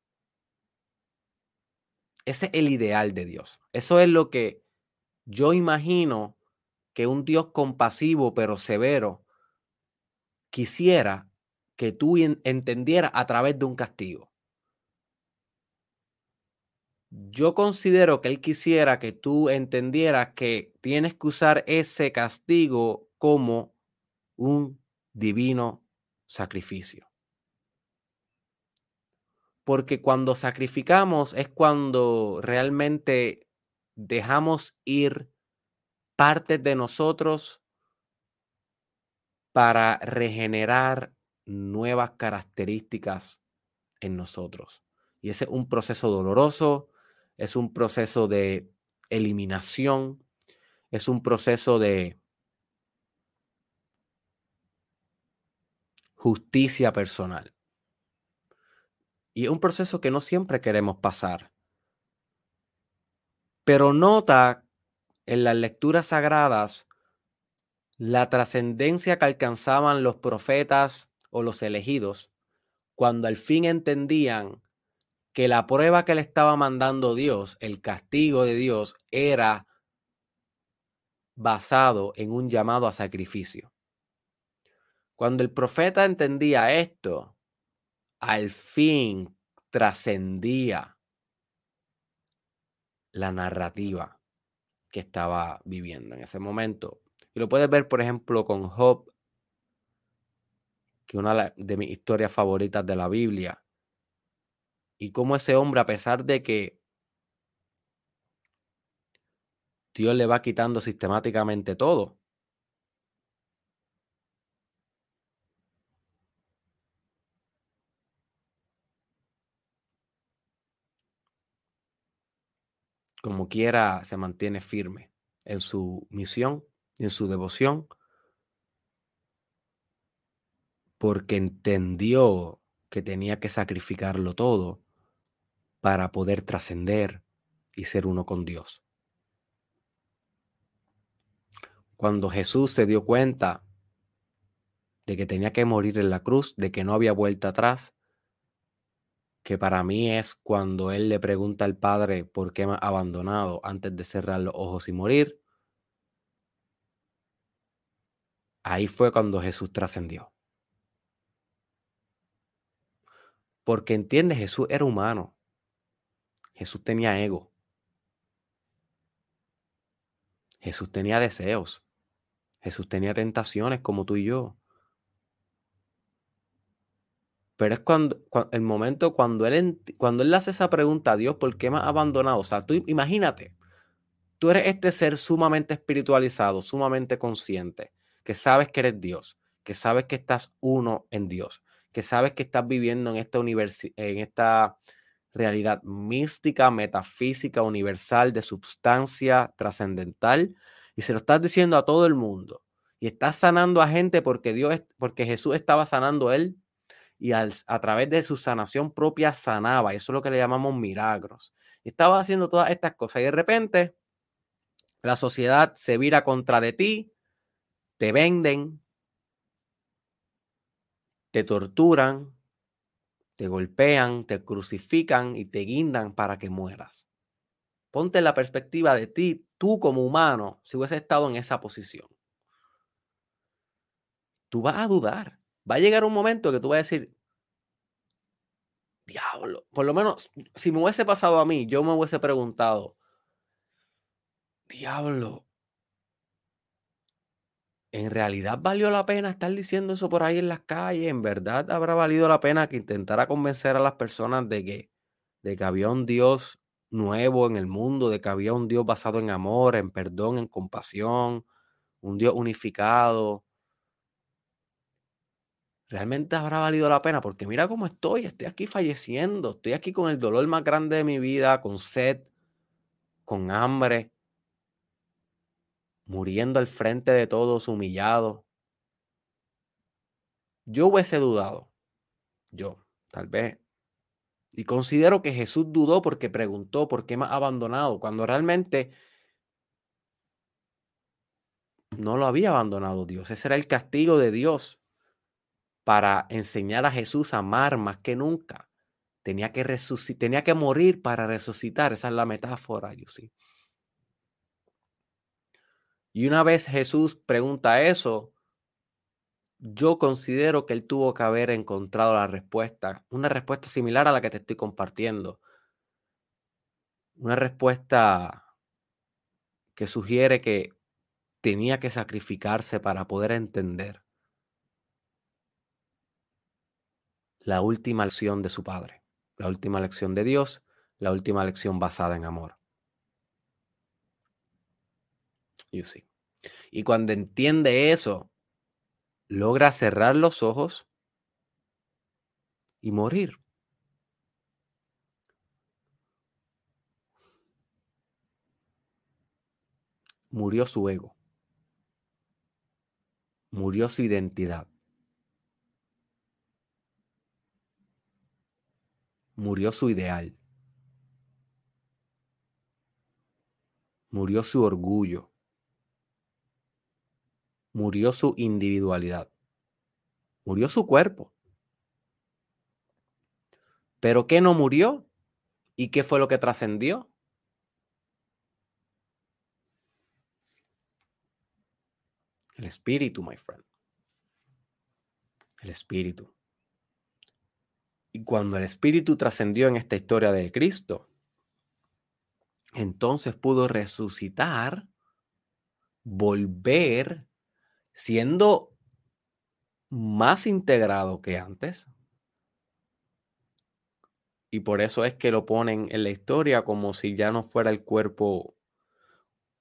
Ese es el ideal de Dios. Eso es lo que yo imagino que un Dios compasivo pero severo quisiera que tú entendieras a través de un castigo. Yo considero que él quisiera que tú entendieras que tienes que usar ese castigo como un divino sacrificio. Porque cuando sacrificamos es cuando realmente dejamos ir partes de nosotros para regenerar nuevas características en nosotros. Y ese es un proceso doloroso, es un proceso de eliminación, es un proceso de justicia personal. Y es un proceso que no siempre queremos pasar. Pero nota en las lecturas sagradas la trascendencia que alcanzaban los profetas o los elegidos cuando al fin entendían que la prueba que le estaba mandando Dios, el castigo de Dios, era basado en un llamado a sacrificio. Cuando el profeta entendía esto, al fin trascendía la narrativa que estaba viviendo en ese momento y lo puedes ver, por ejemplo, con Job, que es una de mis historias favoritas de la Biblia. Y cómo ese hombre, a pesar de que Dios le va quitando sistemáticamente todo, como quiera se mantiene firme en su misión en su devoción, porque entendió que tenía que sacrificarlo todo para poder trascender y ser uno con Dios. Cuando Jesús se dio cuenta de que tenía que morir en la cruz, de que no había vuelta atrás, que para mí es cuando él le pregunta al Padre por qué me ha abandonado antes de cerrar los ojos y morir. Ahí fue cuando Jesús trascendió. Porque entiende, Jesús era humano. Jesús tenía ego. Jesús tenía deseos. Jesús tenía tentaciones como tú y yo. Pero es cuando, el momento cuando él, cuando él hace esa pregunta a Dios, ¿por qué me ha abandonado? O sea, tú imagínate, tú eres este ser sumamente espiritualizado, sumamente consciente, que sabes que eres Dios, que sabes que estás uno en Dios, que sabes que estás viviendo en esta, en esta realidad mística, metafísica, universal, de substancia trascendental, y se lo estás diciendo a todo el mundo. Y estás sanando a gente porque Dios, porque Jesús estaba sanando él y a través de su sanación propia sanaba. Eso es lo que le llamamos milagros. Estaba haciendo todas estas cosas y de repente la sociedad se vira contra de ti, te venden, te torturan, te golpean, te crucifican y te guindan para que mueras. Ponte la perspectiva de ti, tú como humano, si hubiese estado en esa posición. Tú vas a dudar. Va a llegar un momento que tú vas a decir, diablo, por lo menos si me hubiese pasado a mí, yo me hubiese preguntado, diablo, ¿en realidad valió la pena estar diciendo eso por ahí en las calles? ¿En verdad habrá valido la pena que intentara convencer a las personas de que, de que había un Dios nuevo en el mundo, de que había un Dios basado en amor, en perdón, en compasión, un Dios unificado? ¿Realmente habrá valido la pena? Porque mira cómo estoy, estoy aquí falleciendo, estoy aquí con el dolor más grande de mi vida, con sed, con hambre, muriendo al frente de todos, humillado. Yo hubiese dudado, yo, tal vez. Y considero que Jesús dudó porque preguntó por qué me ha abandonado, cuando realmente no lo había abandonado Dios. Ese era el castigo de Dios para enseñar a Jesús a amar más que nunca. Tenía que, tenía que morir para resucitar. Esa es la metáfora, yo sí. Y una vez Jesús pregunta eso, yo considero que él tuvo que haber encontrado la respuesta, una respuesta similar a la que te estoy compartiendo. Una respuesta que sugiere que tenía que sacrificarse para poder entender la última lección de su padre, la última lección de Dios, la última lección basada en amor. You see. Y cuando entiende eso, logra cerrar los ojos y morir. Murió su ego. Murió su identidad. Murió su ideal. Murió su orgullo murió su individualidad, murió su cuerpo. Pero ¿qué no murió? ¿Y qué fue lo que trascendió? El espíritu, my friend. El espíritu. Y cuando el espíritu trascendió en esta historia de Cristo, entonces pudo resucitar, volver siendo más integrado que antes. Y por eso es que lo ponen en la historia como si ya no fuera el cuerpo.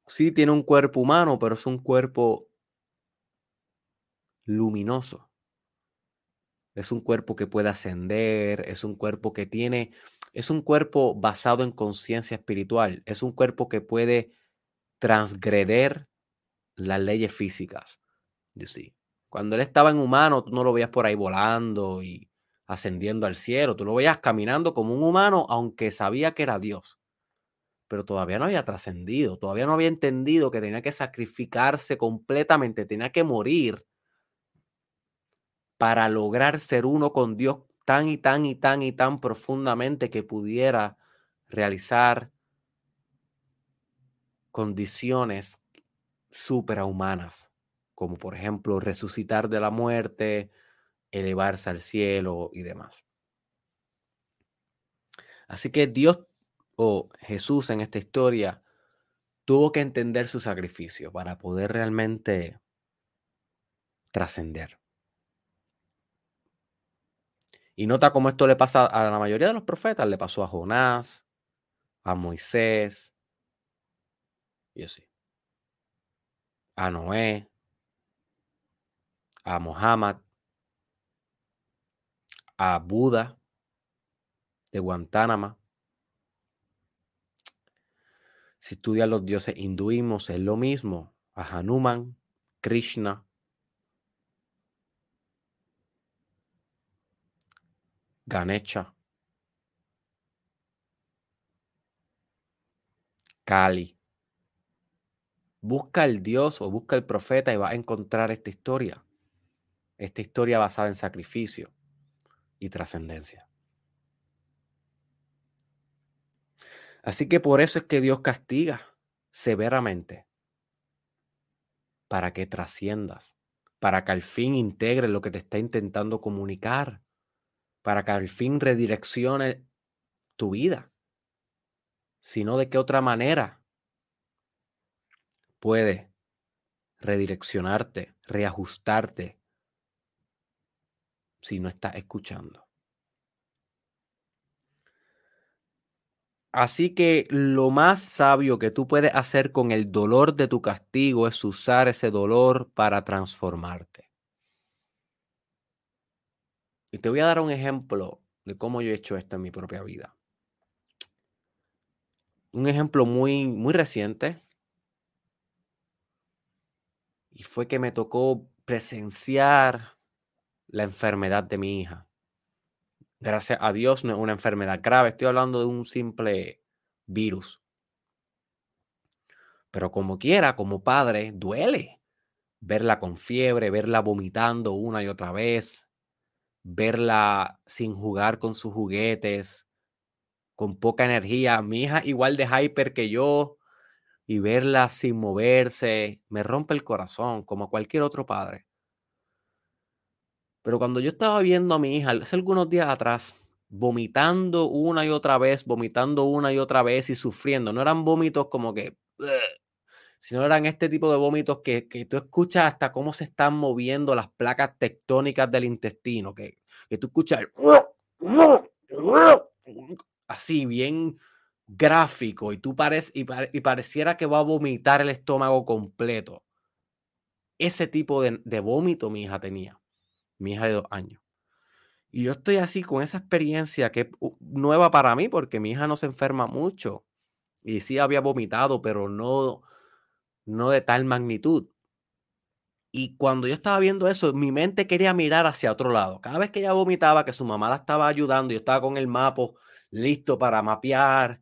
Sí, tiene un cuerpo humano, pero es un cuerpo luminoso. Es un cuerpo que puede ascender, es un cuerpo que tiene, es un cuerpo basado en conciencia espiritual, es un cuerpo que puede transgreder las leyes físicas. Sí. Cuando él estaba en humano, tú no lo veías por ahí volando y ascendiendo al cielo. Tú lo veías caminando como un humano, aunque sabía que era Dios. Pero todavía no había trascendido, todavía no había entendido que tenía que sacrificarse completamente, tenía que morir para lograr ser uno con Dios tan y tan y tan y tan profundamente que pudiera realizar condiciones superahumanas, como por ejemplo resucitar de la muerte, elevarse al cielo y demás. Así que Dios o Jesús en esta historia tuvo que entender su sacrificio para poder realmente trascender. Y nota cómo esto le pasa a la mayoría de los profetas, le pasó a Jonás, a Moisés, y así, a Noé, a Mohammed, a Buda de Guantánamo. Si estudias los dioses hinduismos, es lo mismo. A Hanuman, Krishna. Ganesha. Kali. Busca el Dios o busca el profeta y va a encontrar esta historia. Esta historia basada en sacrificio y trascendencia. Así que por eso es que Dios castiga severamente para que trasciendas, para que al fin integre lo que te está intentando comunicar, para que al fin redireccione tu vida. Si no, ¿de qué otra manera puede redireccionarte, reajustarte si no estás escuchando? Así que lo más sabio que tú puedes hacer con el dolor de tu castigo es usar ese dolor para transformarte. Y te voy a dar un ejemplo de cómo yo he hecho esto en mi propia vida. Un ejemplo muy, muy reciente. Y fue que me tocó presenciar la enfermedad de mi hija gracias a Dios, no es una enfermedad grave. Estoy hablando de un simple virus. Pero como quiera, como padre, duele verla con fiebre, verla vomitando una y otra vez, verla sin jugar con sus juguetes, con poca energía. Mi hija igual de hyper que yo y verla sin moverse, me rompe el corazón, como cualquier otro padre. Pero cuando yo estaba viendo a mi hija hace algunos días atrás, vomitando una y otra vez, vomitando una y otra vez y sufriendo, no eran vómitos como que, sino eran este tipo de vómitos que, que, tú escuchas hasta cómo se están moviendo las placas tectónicas del intestino, que, que tú escuchas así bien gráfico y tú pares, y, y, pareciera que va a vomitar el estómago completo. Ese tipo de, de vómito mi hija tenía mi hija de dos años. Y yo estoy así con esa experiencia que es nueva para mí porque mi hija no se enferma mucho. Y sí había vomitado, pero no, no de tal magnitud. Y cuando yo estaba viendo eso, mi mente quería mirar hacia otro lado. Cada vez que ella vomitaba, que su mamá la estaba ayudando, yo estaba con el mapa listo para mapear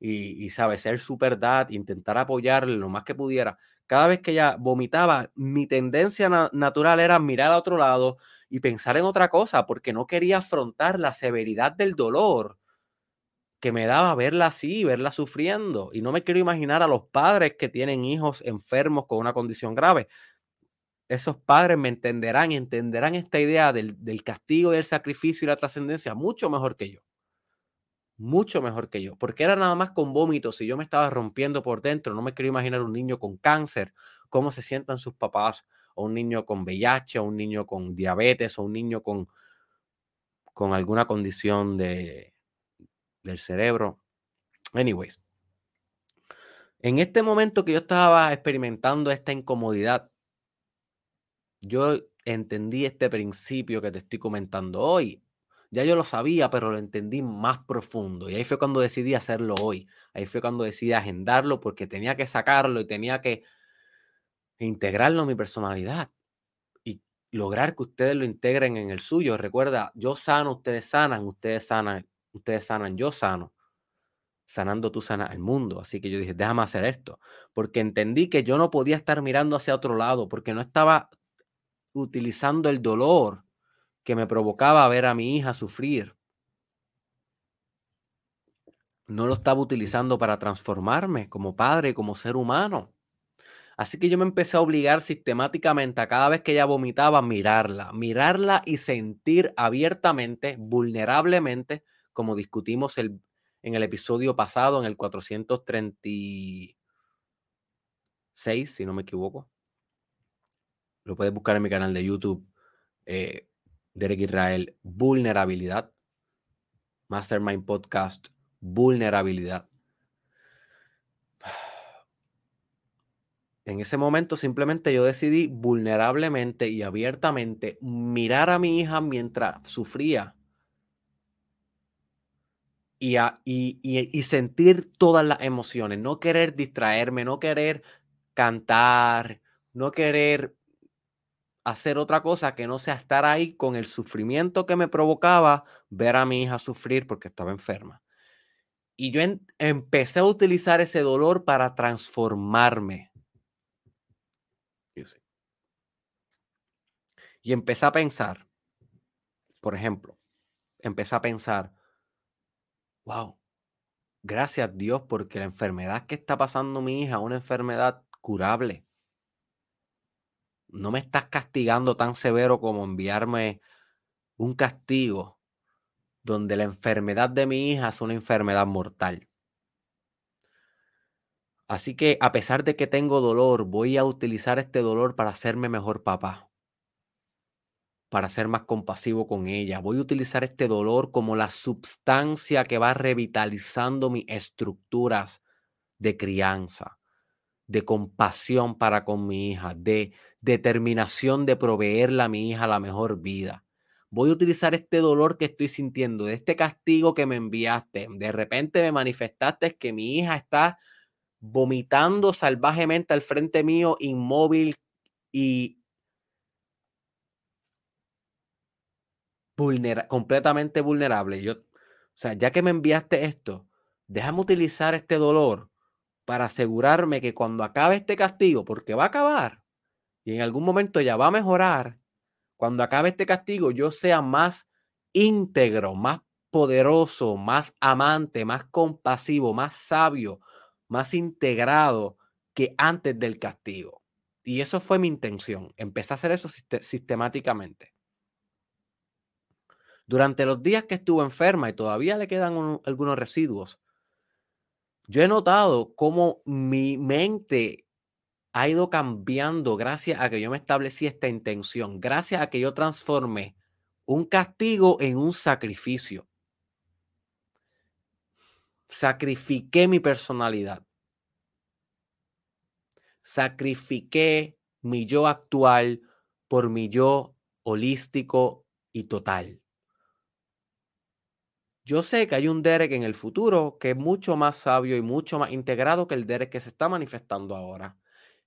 y, y ¿sabes? Ser super dad, intentar apoyarle lo más que pudiera. Cada vez que ella vomitaba, mi tendencia natural era mirar a otro lado, y pensar en otra cosa porque no quería afrontar la severidad del dolor que me daba verla así, verla sufriendo. Y no me quiero imaginar a los padres que tienen hijos enfermos con una condición grave. Esos padres me entenderán entenderán esta idea del, del castigo y el sacrificio y la trascendencia mucho mejor que yo. Mucho mejor que yo. Porque era nada más con vómitos y yo me estaba rompiendo por dentro. No me quiero imaginar un niño con cáncer, cómo se sientan sus papás o un niño con VIH, o un niño con diabetes, o un niño con, con alguna condición de, del cerebro. Anyways, en este momento que yo estaba experimentando esta incomodidad, yo entendí este principio que te estoy comentando hoy. Ya yo lo sabía, pero lo entendí más profundo. Y ahí fue cuando decidí hacerlo hoy. Ahí fue cuando decidí agendarlo porque tenía que sacarlo y tenía que integrarlo en mi personalidad y lograr que ustedes lo integren en el suyo. Recuerda, yo sano, ustedes sanan, ustedes sanan, ustedes sanan, yo sano. Sanando tú sanas el mundo. Así que yo dije, déjame hacer esto. Porque entendí que yo no podía estar mirando hacia otro lado, porque no estaba utilizando el dolor que me provocaba ver a mi hija sufrir. No lo estaba utilizando para transformarme como padre, como ser humano. Así que yo me empecé a obligar sistemáticamente a cada vez que ella vomitaba, mirarla, mirarla y sentir abiertamente, vulnerablemente, como discutimos el, en el episodio pasado, en el 436, si no me equivoco. Lo puedes buscar en mi canal de YouTube, eh, Derek Israel, vulnerabilidad. Mastermind Podcast, vulnerabilidad. En ese momento simplemente yo decidí vulnerablemente y abiertamente mirar a mi hija mientras sufría y, y, sentir todas las emociones, no querer distraerme, no querer cantar, no querer hacer otra cosa que no sea estar ahí con el sufrimiento que me provocaba ver a mi hija sufrir porque estaba enferma. Y yo empecé a utilizar ese dolor para transformarme. Y empecé a pensar, por ejemplo, empecé a pensar, wow, gracias Dios porque la enfermedad que está pasando mi hija es una enfermedad curable. No me estás castigando tan severo como enviarme un castigo donde la enfermedad de mi hija es una enfermedad mortal. Así que a pesar de que tengo dolor, voy a utilizar este dolor para hacerme mejor papá para ser más compasivo con ella. Voy a utilizar este dolor como la sustancia que va revitalizando mis estructuras de crianza, de compasión para con mi hija, de determinación de proveerle a mi hija la mejor vida. Voy a utilizar este dolor que estoy sintiendo, de este castigo que me enviaste. De repente me manifestaste que mi hija está vomitando salvajemente al frente mío, inmóvil y completamente vulnerable. Yo, o sea, ya que me enviaste esto, déjame utilizar este dolor para asegurarme que cuando acabe este castigo, porque va a acabar y en algún momento ya va a mejorar, cuando acabe este castigo yo sea más íntegro, más poderoso, más amante, más compasivo, más sabio, más integrado que antes del castigo. Y eso fue mi intención. Empecé a hacer eso sistemáticamente. Durante los días que estuvo enferma y todavía le quedan algunos residuos, yo he notado cómo mi mente ha ido cambiando gracias a que yo me establecí esta intención, gracias a que yo transformé un castigo en un sacrificio. Sacrifiqué mi personalidad. Sacrifiqué mi yo actual por mi yo holístico y total. Yo sé que hay un Derek en el futuro que es mucho más sabio y mucho más integrado que el Derek que se está manifestando ahora.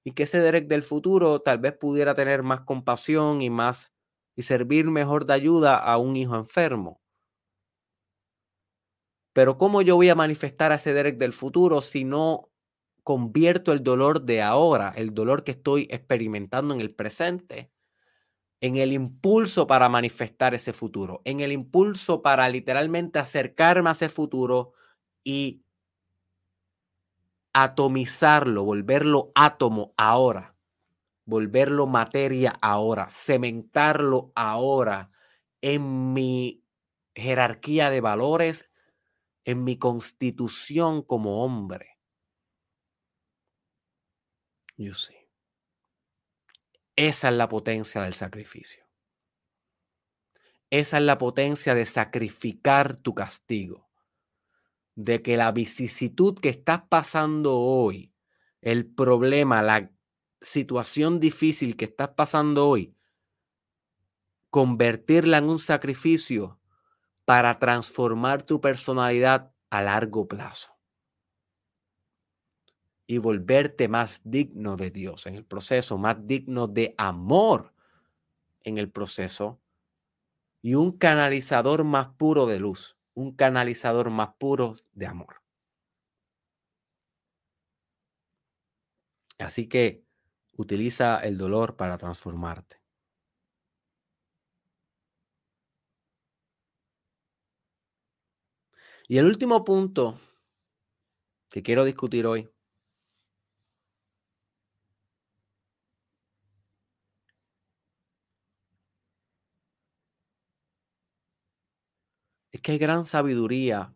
Y que ese Derek del futuro tal vez pudiera tener más compasión y más y servir mejor de ayuda a un hijo enfermo. Pero ¿cómo yo voy a manifestar a ese Derek del futuro si no convierto el dolor de ahora, el dolor que estoy experimentando en el presente, en el impulso para manifestar ese futuro, en el impulso para literalmente acercarme a ese futuro y atomizarlo, volverlo átomo ahora, volverlo materia ahora, cementarlo ahora en mi jerarquía de valores, en mi constitución como hombre. You see. Esa es la potencia del sacrificio. Esa es la potencia de sacrificar tu castigo. De que la vicisitud que estás pasando hoy, el problema, la situación difícil que estás pasando hoy, convertirla en un sacrificio para transformar tu personalidad a largo plazo y volverte más digno de Dios en el proceso, más digno de amor en el proceso y un canalizador más puro de luz, un canalizador más puro de amor. Así que utiliza el dolor para transformarte. Y el último punto que quiero discutir hoy es que hay gran sabiduría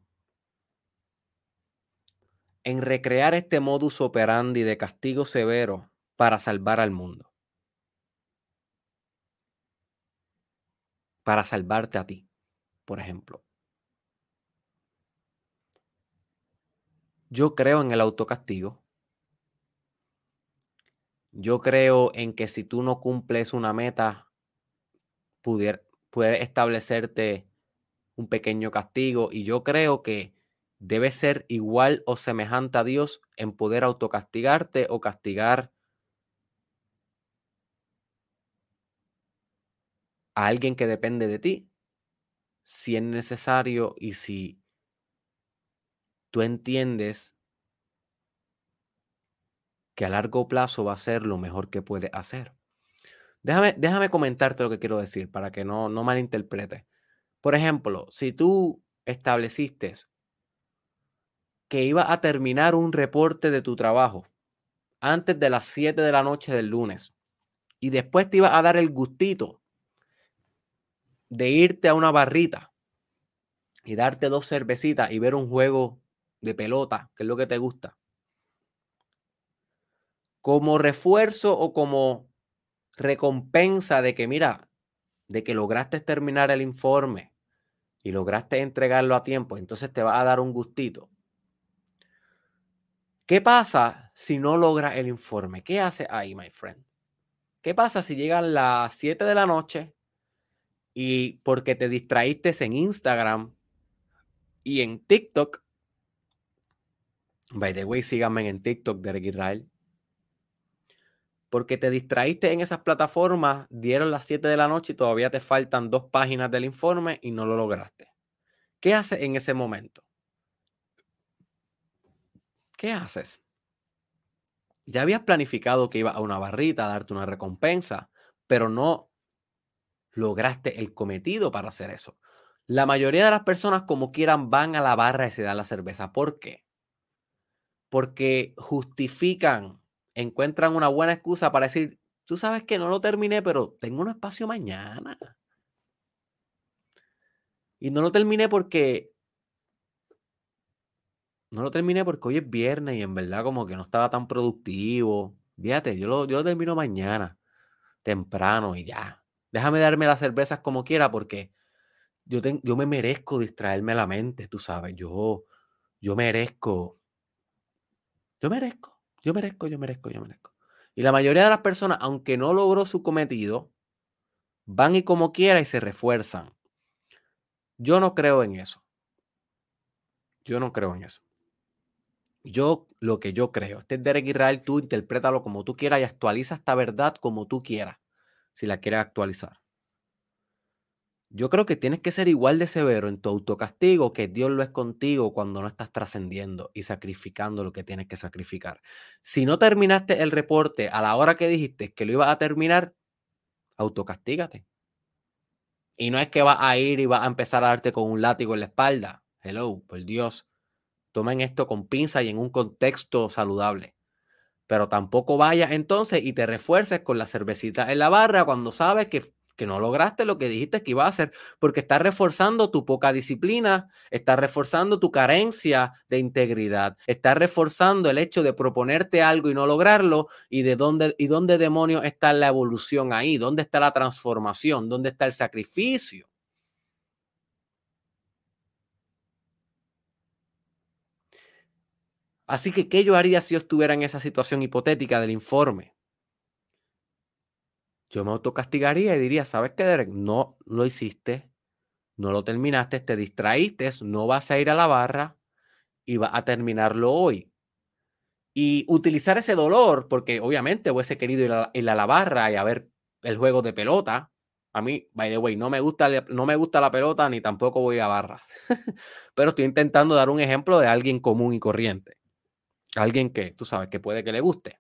en recrear este modus operandi de castigo severo para salvar al mundo. Para salvarte a ti, por ejemplo. Yo creo en el autocastigo. Yo creo en que si tú no cumples una meta, puedes establecerte un pequeño castigo. Y yo creo que debe ser igual o semejante a Dios en poder autocastigarte o castigar a alguien que depende de ti, si es necesario y si tú entiendes que a largo plazo va a ser lo mejor que puede hacer. Déjame, déjame comentarte lo que quiero decir para que no, no malinterpretes. Por ejemplo, si tú estableciste que iba a terminar un reporte de tu trabajo antes de las 7 de la noche del lunes y después te iba a dar el gustito de irte a una barrita y darte dos cervecitas y ver un juego de pelota, que es lo que te gusta, como refuerzo o como recompensa de que, mira, de que lograste terminar el informe y lograste entregarlo a tiempo, entonces te va a dar un gustito. ¿Qué pasa si no logra el informe? ¿Qué hace ahí, my friend? ¿Qué pasa si llegan las 7 de la noche y porque te distraíste en Instagram y en TikTok? By the way, síganme en TikTok, Derek Israel. Porque te distraíste en esas plataformas, dieron las 7 de la noche y todavía te faltan dos páginas del informe y no lo lograste. ¿Qué haces en ese momento? ¿qué haces? Ya habías planificado que iba a una barrita a darte una recompensa, pero no lograste el cometido para hacer eso. La mayoría de las personas, como quieran, van a la barra y se dan la cerveza. ¿Por qué? Porque justifican, encuentran una buena excusa para decir, tú sabes que no lo terminé, pero tengo un espacio mañana. Y no lo terminé porque no lo terminé porque hoy es viernes y en verdad como que no estaba tan productivo. Fíjate, yo lo, yo lo termino mañana, temprano y ya. Déjame darme las cervezas como quiera porque yo, yo me merezco distraerme la mente, tú sabes. Yo, yo merezco. Yo merezco, yo merezco, yo merezco, yo merezco. Y la mayoría de las personas, aunque no logró su cometido, van y como quiera y se refuerzan. Yo no creo en eso. Yo no creo en eso. Yo, lo que yo creo, este es Derek Israel, tú interprétalo como tú quieras y actualiza esta verdad como tú quieras, si la quieres actualizar. Yo creo que tienes que ser igual de severo en tu autocastigo que Dios lo es contigo cuando no estás trascendiendo y sacrificando lo que tienes que sacrificar. Si no terminaste el reporte a la hora que dijiste que lo ibas a terminar, autocastígate. Y no es que vas a ir y vas a empezar a darte con un látigo en la espalda. Hello, por Dios. Tomen esto con pinza y en un contexto saludable. Pero tampoco vayas entonces y te refuerces con la cervecita en la barra cuando sabes que, que no lograste lo que dijiste que iba a hacer, porque estás reforzando tu poca disciplina, estás reforzando tu carencia de integridad, estás reforzando el hecho de proponerte algo y no lograrlo, y de dónde, y dónde demonios está la evolución ahí, dónde está la transformación, dónde está el sacrificio. Así que, ¿qué yo haría si yo estuviera en esa situación hipotética del informe? Yo me autocastigaría y diría, ¿sabes qué, Derek? No lo hiciste, no lo terminaste, te distraíste, no vas a ir a la barra y vas a terminarlo hoy. Y utilizar ese dolor, porque obviamente hubiese querido ir a, la barra y a ver el juego de pelota. A mí, by the way, no me gusta, no me gusta la pelota ni tampoco voy a barras. (laughs) Pero estoy intentando dar un ejemplo de alguien común y corriente. Alguien que tú sabes que puede que le guste.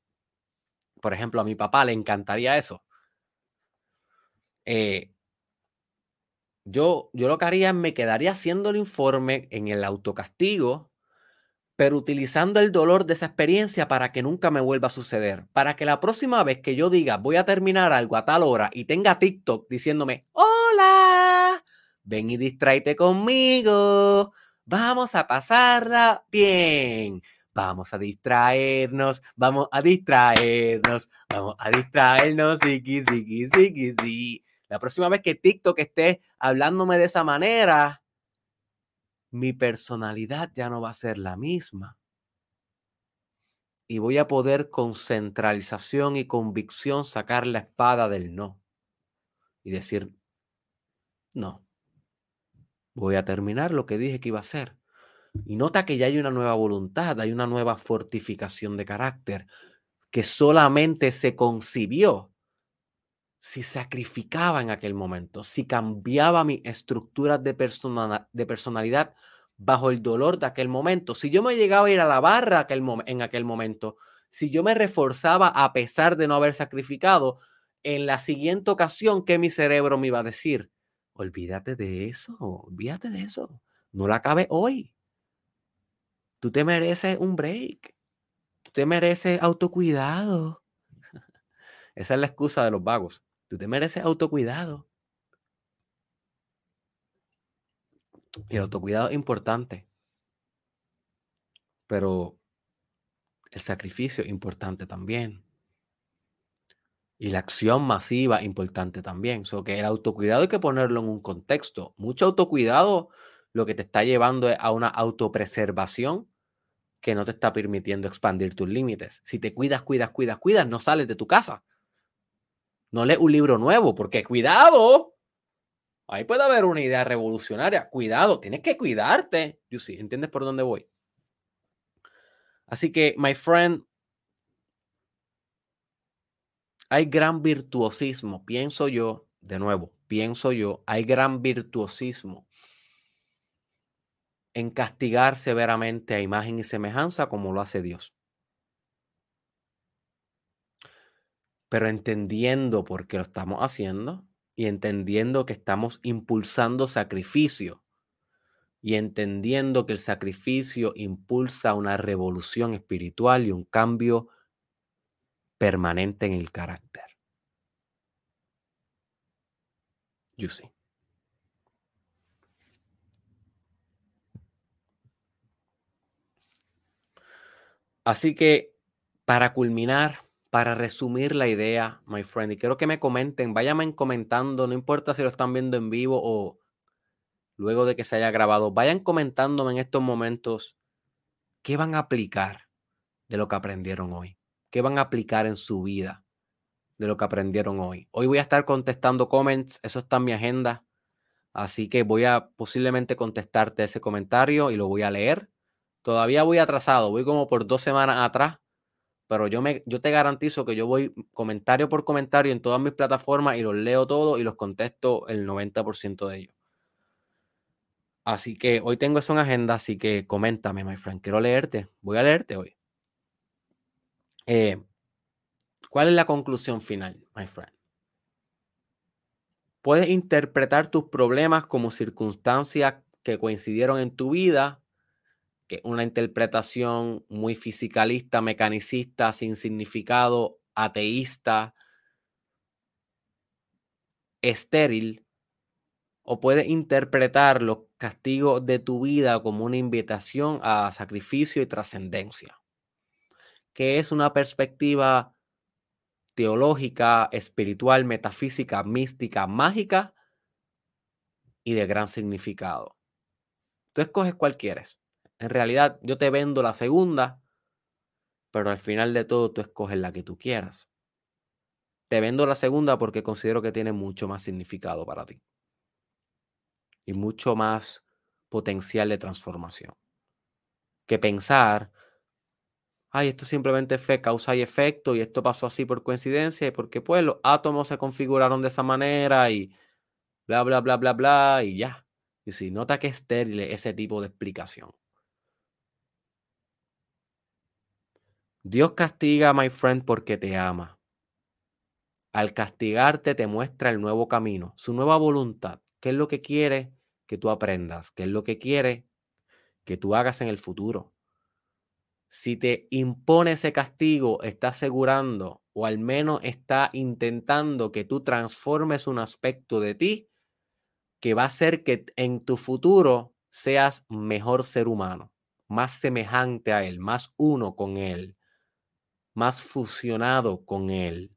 Por ejemplo, a mi papá le encantaría eso. Eh, yo, yo lo que haría me quedaría haciendo el informe en el autocastigo, pero utilizando el dolor de esa experiencia para que nunca me vuelva a suceder. Para que la próxima vez que yo diga voy a terminar algo a tal hora y tenga TikTok diciéndome, hola, ven y distráete conmigo, vamos a pasarla bien. Vamos a distraernos, vamos a distraernos, vamos a distraernos, sí, sí, sí, sí. La próxima vez que TikTok esté hablándome de esa manera, mi personalidad ya no va a ser la misma. Y voy a poder con centralización y convicción sacar la espada del no. Y decir, no, voy a terminar lo que dije que iba a hacer. Y nota que ya hay una nueva voluntad, hay una nueva fortificación de carácter que solamente se concibió si sacrificaba en aquel momento, si cambiaba mi estructura de, de personalidad bajo el dolor de aquel momento, si yo me llegaba a ir a la barra en aquel momento, si yo me reforzaba a pesar de no haber sacrificado, en la siguiente ocasión, ¿qué mi cerebro me iba a decir? Olvídate de eso, olvídate de eso, no la acabe hoy. Tú te mereces un break, tú te mereces autocuidado. (laughs) Esa es la excusa de los vagos. Tú te mereces autocuidado. El autocuidado es importante. Pero el sacrificio es importante también. Y la acción masiva es importante también. O que el autocuidado hay que ponerlo en un contexto. Mucho autocuidado lo que te está llevando es a una autopreservación que no te está permitiendo expandir tus límites. Si te cuidas, cuidas, cuidas, cuidas, no sales de tu casa. No lees un libro nuevo, porque cuidado, ahí puede haber una idea revolucionaria. Cuidado, tienes que cuidarte. You see, ¿entiendes por dónde voy? Así que, my friend, hay gran virtuosismo, pienso yo, de nuevo, pienso yo, hay gran virtuosismo en castigar severamente a imagen y semejanza como lo hace Dios. Pero entendiendo por qué lo estamos haciendo y entendiendo que estamos impulsando sacrificio y entendiendo que el sacrificio impulsa una revolución espiritual y un cambio permanente en el carácter. You see. Así que para culminar, para resumir la idea, my friend, y quiero que me comenten, váyanme comentando, no importa si lo están viendo en vivo o luego de que se haya grabado, vayan comentándome en estos momentos qué van a aplicar de lo que aprendieron hoy, qué van a aplicar en su vida de lo que aprendieron hoy. Hoy voy a estar contestando comments, eso está en mi agenda, así que voy a posiblemente contestarte ese comentario y lo voy a leer. Todavía voy atrasado, voy como por dos semanas atrás pero yo, me, yo te garantizo que yo voy comentario por comentario en todas mis plataformas y los leo todos y los contesto el 90% de ellos. Así que hoy tengo eso en agenda, así que coméntame, my friend. Quiero leerte. Voy a leerte hoy. Eh, ¿Cuál es la conclusión final, my friend? Puedes interpretar tus problemas como circunstancias que coincidieron en tu vida que una interpretación muy fisicalista, mecanicista, sin significado, ateísta, estéril, o puedes interpretar los castigos de tu vida como una invitación a sacrificio y trascendencia, que es una perspectiva teológica, espiritual, metafísica, mística, mágica y de gran significado. Tú escoges cuál quieres. En realidad, yo te vendo la segunda, pero al final de todo tú escoges la que tú quieras. Te vendo la segunda porque considero que tiene mucho más significado para ti y mucho más potencial de transformación que pensar, ay, esto simplemente fue causa y efecto y esto pasó así por coincidencia y porque pues los átomos se configuraron de esa manera y bla, bla, bla, bla, bla y ya. Y si nota que es estéril ese tipo de explicación. Dios castiga, my friend, porque te ama. Al castigarte te muestra el nuevo camino, su nueva voluntad, qué es lo que quiere que tú aprendas, qué es lo que quiere que tú hagas en el futuro. Si te impone ese castigo, está asegurando o al menos está intentando que tú transformes un aspecto de ti que va a hacer que en tu futuro seas mejor ser humano, más semejante a Él, más uno con Él, más fusionado con Él,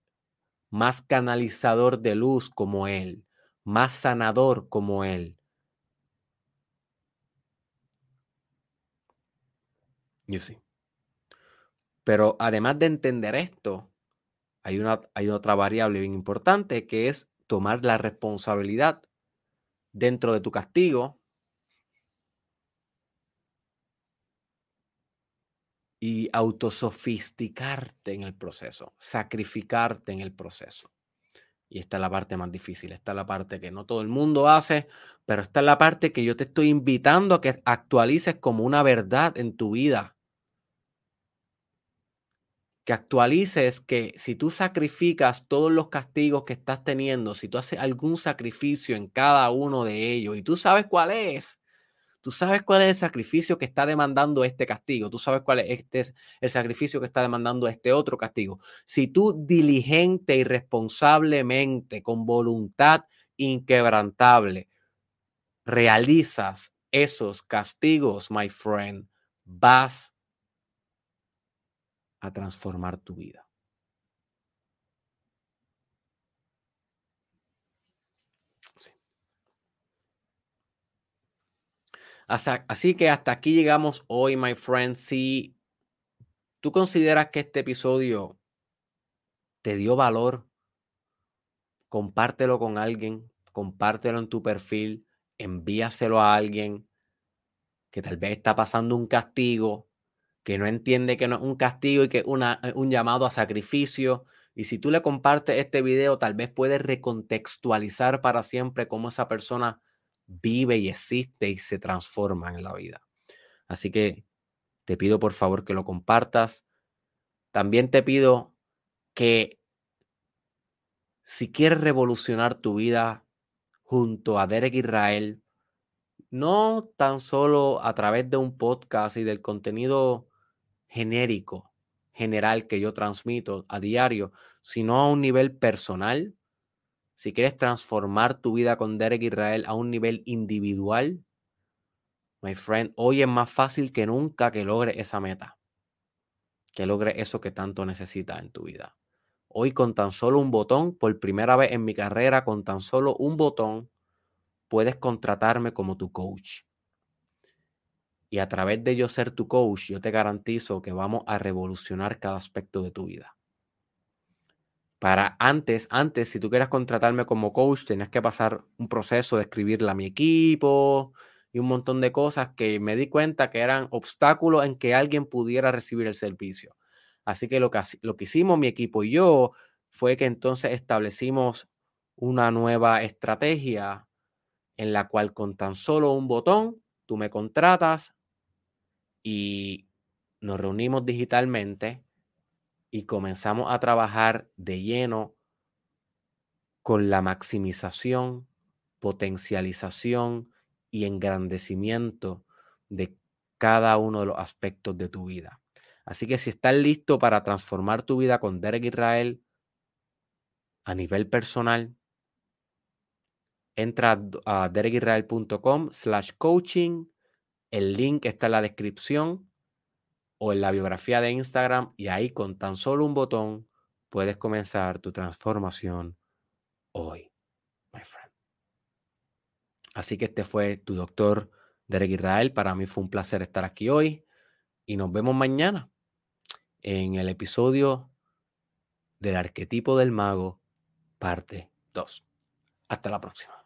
más canalizador de luz como Él, más sanador como Él. Yo sí. Pero además de entender esto, hay, una, hay otra variable bien importante que es tomar la responsabilidad dentro de tu castigo y autosofisticarte en el proceso, sacrificarte en el proceso. Y esta es la parte más difícil, esta es la parte que no todo el mundo hace, pero esta es la parte que yo te estoy invitando a que actualices como una verdad en tu vida. Que actualices que si tú sacrificas todos los castigos que estás teniendo, si tú haces algún sacrificio en cada uno de ellos y tú sabes cuál es, Tú sabes cuál es el sacrificio que está demandando este castigo. Tú sabes cuál es este, el sacrificio que está demandando este otro castigo. Si tú diligente y responsablemente, con voluntad inquebrantable, realizas esos castigos, my friend, vas a transformar tu vida. Así que hasta aquí llegamos hoy, my friend. Si tú consideras que este episodio te dio valor, compártelo con alguien, compártelo en tu perfil, envíaselo a alguien que tal vez está pasando un castigo, que no entiende que no es un castigo y que es eh, un llamado a sacrificio. Y si tú le compartes este video, tal vez puedes recontextualizar para siempre cómo esa persona vive y existe y se transforma en la vida. Así que te pido por favor que lo compartas. También te pido que si quieres revolucionar tu vida junto a Derek Israel, no tan solo a través de un podcast y del contenido genérico, general que yo transmito a diario, sino a un nivel personal, si quieres transformar tu vida con Derek Israel a un nivel individual, my friend, hoy es más fácil que nunca que logre esa meta, que logre eso que tanto necesitas en tu vida. Hoy con tan solo un botón, por primera vez en mi carrera, con tan solo un botón, puedes contratarme como tu coach. Y a través de yo ser tu coach, yo te garantizo que vamos a revolucionar cada aspecto de tu vida. Para antes, antes, si tú quieras contratarme como coach, tenías que pasar un proceso de escribirle a mi equipo y un montón de cosas que me di cuenta que eran obstáculos en que alguien pudiera recibir el servicio. Así que lo que, lo que hicimos mi equipo y yo fue que entonces establecimos una nueva estrategia en la cual con tan solo un botón tú me contratas y nos reunimos digitalmente y comenzamos a trabajar de lleno con la maximización, potencialización y engrandecimiento de cada uno de los aspectos de tu vida. Así que si estás listo para transformar tu vida con Derek Israel a nivel personal, entra a derekisrael.com slash coaching. El link está en la descripción o en la biografía de Instagram y ahí con tan solo un botón puedes comenzar tu transformación hoy, my friend. Así que este fue tu doctor Derek Israel. Para mí fue un placer estar aquí hoy y nos vemos mañana en el episodio del arquetipo del mago, parte 2. Hasta la próxima.